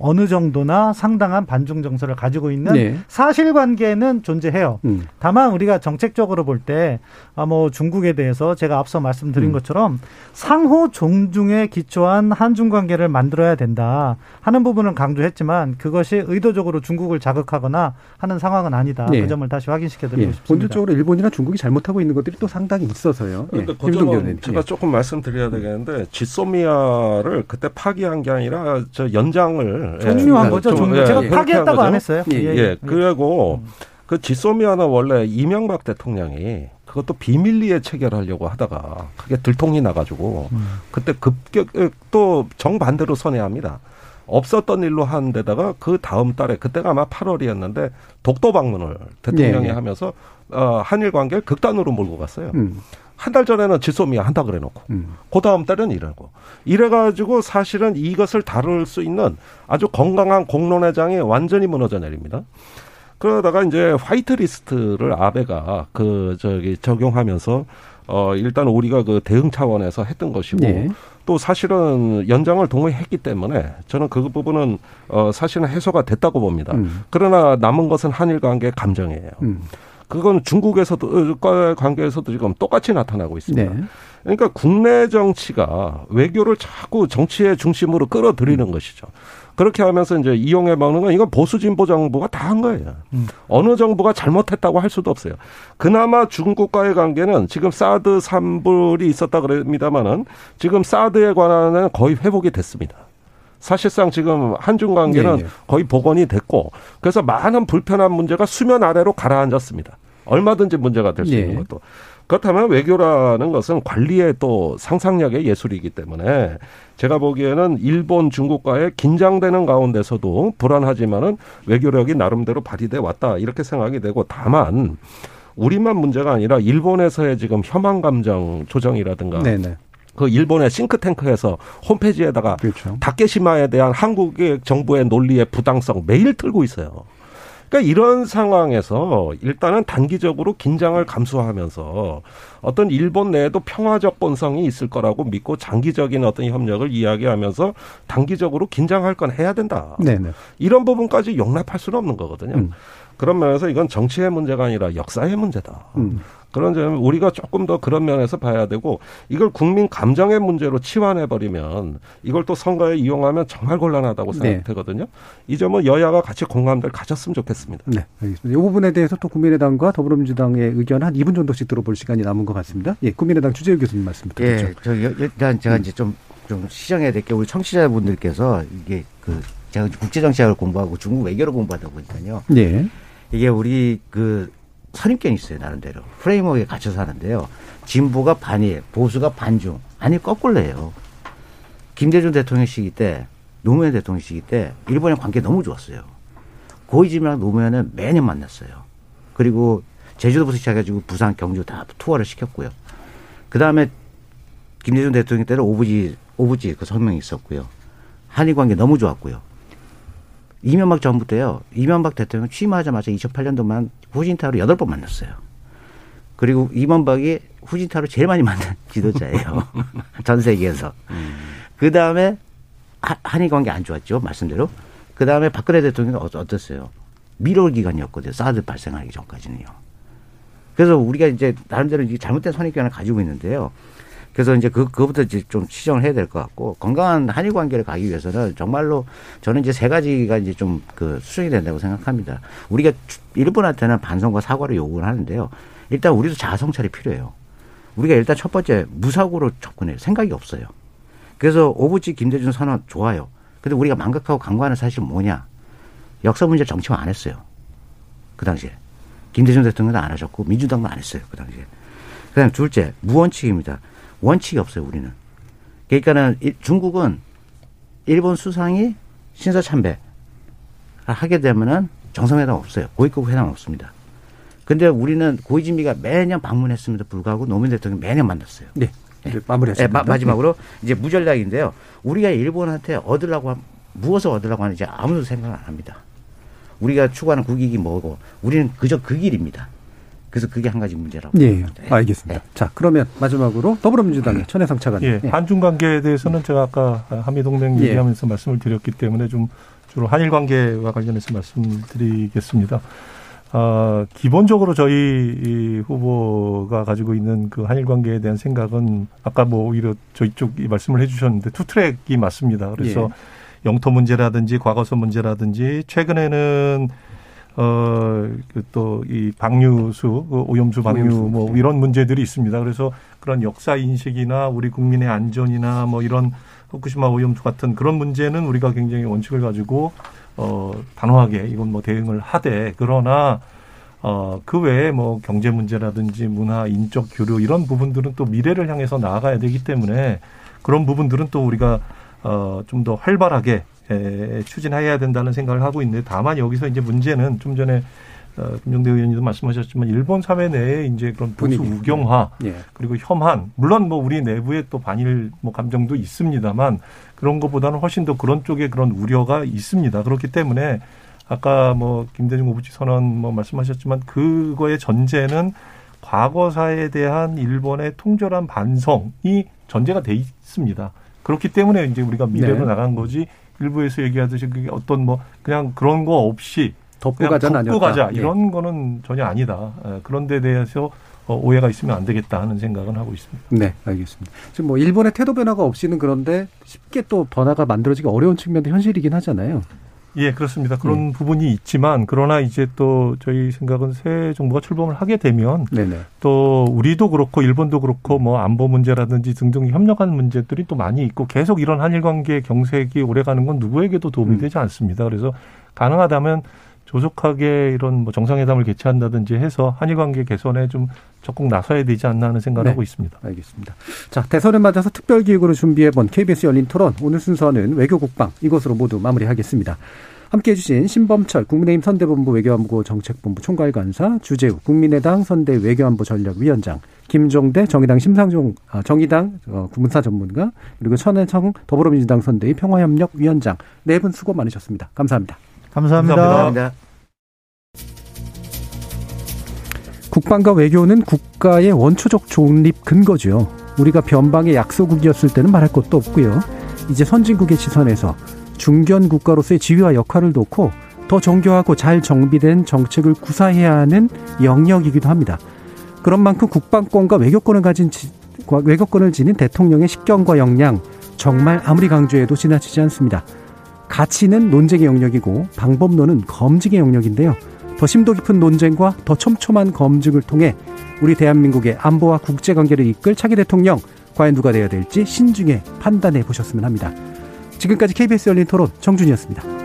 어느 정도나 상당한 반중 정서를 가지고 있는 네. 사실관계는 존재해요. 음. 다만 우리가 정책적으로 볼때아뭐 중국에 대해서 제가 앞서 말씀드린 음. 것처럼 상호 존중에 기초한 한중 관계를 만들어야 된다 하는 부분은 강조했지만 그것이 의도적으로 중국을 자극하거나 하는 상황은 아니다. 네. 그 점을 다시 확인시켜드리고 네. 싶습니다. 본질적으로 일본이나 중국이 잘못하고 있는 것들이 또 상당히 있어서요. 그런데 네. 그 점은 제가 조금 말씀드려야 되겠는데 지소미아를 그때 파기한 게 아니라 저 연장을 종료한 예. 거죠. 종료. 예, 제가 파기했다고 안 했어요. 예. 예. 예. 그리고 음. 그 지소미아는 원래 이명박 대통령이 그것도 비밀리에 체결하려고 하다가 그게 들통이 나가지고 음. 그때 급격 또 정반대로 선회합니다. 없었던 일로 한 데다가 그 다음 달에 그때가 아마 8월이었는데 독도 방문을 대통령이 네. 하면서 어, 한일 관계를 극단으로 몰고 갔어요. 음. 한 달 전에는 지소미아 한다 그래 놓고 음. 그 다음 달은 이러고 이래가지고 사실은 이것을 다룰 수 있는 아주 건강한 공론회장이 완전히 무너져 내립니다. 그러다가 이제 화이트 리스트를 아베가 그 저기 적용하면서 어 일단 우리가 그 대응 차원에서 했던 것이고 네. 또 사실은 연장을 동의했기 때문에 저는 그 부분은 어 사실은 해소가 됐다고 봅니다. 음. 그러나 남은 것은 한일 관계 감정이에요. 음. 그건 중국에서도 과 관계에서도 지금 똑같이 나타나고 있습니다. 네. 그러니까 국내 정치가 외교를 자꾸 정치의 중심으로 끌어들이는 음. 것이죠. 그렇게 하면서 이제 이용해 먹는 건 이건 보수 진보 정부가 다 한 거예요. 음. 어느 정부가 잘못했다고 할 수도 없어요. 그나마 중국과의 관계는 지금 사드 산불이 있었다 그럽니다만은 지금 사드에 관한은 거의 회복이 됐습니다. 사실상 지금 한중 관계는 네, 네. 거의 복원이 됐고 그래서 많은 불편한 문제가 수면 아래로 가라앉았습니다. 얼마든지 문제가 될수 네. 있는 것도. 그렇다면 외교라는 것은 관리의 또 상상력의 예술이기 때문에 제가 보기에는 일본, 중국과의 긴장되는 가운데서도 불안하지만은 외교력이 나름대로 발휘돼 왔다 이렇게 생각이 되고 다만 우리만 문제가 아니라 일본에서의 지금 혐한 감정 조정이라든가 네네. 그 일본의 싱크탱크에서 홈페이지에다가 그렇죠. 다케시마에 대한 한국의 정부의 논리의 부당성 매일 틀고 있어요. 그러니까 이런 상황에서 일단은 단기적으로 긴장을 감수하면서 어떤 일본 내에도 평화적 본성이 있을 거라고 믿고 장기적인 어떤 협력을 이야기하면서 단기적으로 긴장할 건 해야 된다. 네네. 이런 부분까지 용납할 수는 없는 거거든요. 음. 그런 면에서 이건 정치의 문제가 아니라 역사의 문제다. 음. 그런 점 우리가 조금 더 그런 면에서 봐야 되고 이걸 국민 감정의 문제로 치환해 버리면 이걸 또 선거에 이용하면 정말 곤란하다고 생각되거든요. 네. 이 점은 여야가 같이 공감대를 가졌으면 좋겠습니다. 네, 알겠습니다. 이 부분에 대해서 또 국민의당과 더불어민주당의 의견 한 2분 정도씩 들어볼 시간이 남은 것것 같습니다. 예, 국민의당 주재우 교수님 말씀부터 듣죠. 예, 저 일단 제가 음. 이제 좀, 좀 시정해야 될 게 우리 청취자분들께서 이게 그 제가 국제정치학을 공부하고 중국 외교를 공부하다 보니까요. 예. 이게 우리 그 선입견이 있어요, 나름대로. 프레임워크에 갇혀서 하는데요. 진보가 반일, 보수가 반중. 아니, 거꾸로예요. 김대중 대통령 시기 때, 노무현 대통령 시기 때, 일본의 관계 너무 좋았어요. 고이즈미랑 노무현은 매년 만났어요. 그리고 제주도부터 시작해가지고 부산, 경주 다 투어를 시켰고요. 그 다음에 김대중 대통령 때는 오부지, 오부지 그 성명이 있었고요. 한일 관계 너무 좋았고요. 이명박 정부 때요. 이명박 대통령 취임하자마자 2008년도만 후진타로 여덟 번 만났어요. 그리고 이명박이 후진타로 제일 많이 만난 [LAUGHS] 지도자예요. [LAUGHS] 전 세계에서. 음. 그 다음에 한일 관계 안 좋았죠. 말씀대로. 그 다음에 박근혜 대통령은 어땠어요? 미롤 기간이었거든요. 사드 발생하기 전까지는요. 그래서 우리가 이제 나름대로 잘못된 선입견을 가지고 있는데요. 그래서 이제 그, 그것부터 이제 좀 시정을 해야 될 것 같고 건강한 한일 관계를 가기 위해서는 정말로 저는 이제 세 가지가 이제 좀 그 수정이 된다고 생각합니다. 우리가 일본한테는 반성과 사과를 요구를 하는데요. 일단 우리도 자성찰이 필요해요. 우리가 일단 첫 번째 무사고로 접근해요. 생각이 없어요. 그래서 오부지 김대중 선언 좋아요. 근데 우리가 망각하고 강구하는 사실은 뭐냐? 역사 문제 정치화 안 했어요. 그 당시에. 김대중 대통령도 안 하셨고 민주당도 안 했어요. 그 당시에. 그다음 둘째 무원칙입니다. 원칙이 없어요, 우리는. 그러니까는 중국은 일본 수상이 신서 참배 하게 되면은 정상회담 없어요. 고위급 회담 없습니다. 근데 우리는 고이즈미가 매년 방문했음에도 불구하고 노무현 대통령 매년 만났어요. 네. 네. 마무리하겠습니다. 네, 마 지막으로 이제 무전략인데요. 우리가 일본한테 얻으려고 무엇을 얻으려고 하는지 아무도 생각 안 합니다. 우리가 추구하는 국익이 뭐고 우리는 그저 그 길입니다. 그래서 그게 한 가지 문제라고. 예, 네. 알겠습니다. 네. 자, 그러면 마지막으로 더불어민주당의 천혜상 차관. 예, 예. 한중 관계에 대해서는 제가 아까 한미 동맹 예. 얘기하면서 말씀을 드렸기 때문에 좀 주로 한일 관계와 관련해서 말씀드리겠습니다. 아, 기본적으로 저희 이 후보가 가지고 있는 그 한일 관계에 대한 생각은 아까 뭐 오히려 저희 쪽이 말씀을 해주셨는데 two track이 맞습니다. 그래서 예. 영토 문제라든지 과거사 문제라든지 최근에는 어또이 방류수 그 오염수 방류 오염수, 뭐 네. 이런 문제들이 있습니다. 그래서 그런 역사 인식이나 우리 국민의 안전이나 뭐 이런 후쿠시마 오염수 같은 그런 문제는 우리가 굉장히 원칙을 가지고 어 단호하게 이건 뭐 대응을 하되 그러나 어, 그 외에 뭐 경제 문제라든지 문화, 인적 교류 이런 부분들은 또 미래를 향해서 나아가야 되기 때문에 그런 부분들은 또 우리가 어, 좀 더 활발하게 에, 추진해야 된다는 생각을 하고 있는데 다만 여기서 이제 문제는 좀 전에 어, 김정대 의원님도 말씀하셨지만 일본 사회 내에 이제 그런 보수 우경화 예. 그리고 혐한 물론 뭐 우리 내부에 또 반일 뭐 감정도 있습니다만 그런 것보다는 훨씬 더 그런 쪽에 그런 우려가 있습니다. 그렇기 때문에 아까 뭐 김대중 후보지 선언 뭐 말씀하셨지만 그거의 전제는 과거사에 대한 일본의 통절한 반성이 전제가 돼 있습니다. 그렇기 때문에 이제 우리가 미래로 네. 나간 거지 일부에서 얘기하듯이 그게 어떤 뭐 그냥 그런 거 없이 덮고 가자는 덮고 가자 예. 이런 예. 거는 전혀 아니다. 예, 그런 데 대해서 어, 오해가 있으면 안 되겠다 하는 생각은 하고 있습니다. 네, 알겠습니다. 지금 뭐 일본의 태도 변화가 없이는 그런데 쉽게 또 변화가 만들어지기 어려운 측면도 현실이긴 하잖아요. 예, 그렇습니다. 그런 네. 부분이 있지만 그러나 이제 또 저희 생각은 새 정부가 출범을 하게 되면 네네. 또 우리도 그렇고 일본도 그렇고 뭐 안보 문제라든지 등등 협력하는 문제들이 또 많이 있고 계속 이런 한일 관계 경색이 오래 가는 건 누구에게도 도움이 음. 되지 않습니다. 그래서 가능하다면 조속하게 이런 뭐 정상회담을 개최한다든지 해서 한일 관계 개선에 좀 적극 나서야 되지 않나 하는 생각을 네. 하고 있습니다. 알겠습니다. 자, 대선을 맞아서 특별 기획으로 준비해 본 KBS 열린 토론 오늘 순서는 외교 국방 이것으로 모두 마무리하겠습니다. 함께 해 주신 신범철 국민의힘 선대본부 외교안보 정책본부 총괄간사 주재우 국민의당 선대 외교안보 전략위원장 김종대 정의당 심상종 아, 정의당 어, 군사 전문가 그리고 천혜청 더불어민주당 선대위 평화협력위원장 네 분 수고 많으셨습니다. 감사합니다. 감사합니다. 감사합니다. 국방과 외교는 국가의 원초적 존립 근거죠. 우리가 변방의 약소국이었을 때는 말할 것도 없고요. 이제 선진국의 시선에서 중견 국가로서의 지위와 역할을 놓고 더 정교하고 잘 정비된 정책을 구사해야 하는 영역이기도 합니다. 그런 만큼 국방권과 외교권을 가진 외교권을 지닌 대통령의 식견과 역량 정말 아무리 강조해도 지나치지 않습니다. 가치는 논쟁의 영역이고 방법론은 검증의 영역인데요. 더 심도 깊은 논쟁과 더 촘촘한 검증을 통해 우리 대한민국의 안보와 국제 관계를 이끌 차기 대통령 과연 누가 되어야 될지 신중에 판단해 보셨으면 합니다. 지금까지 KBS 열린 토론 정준이었습니다.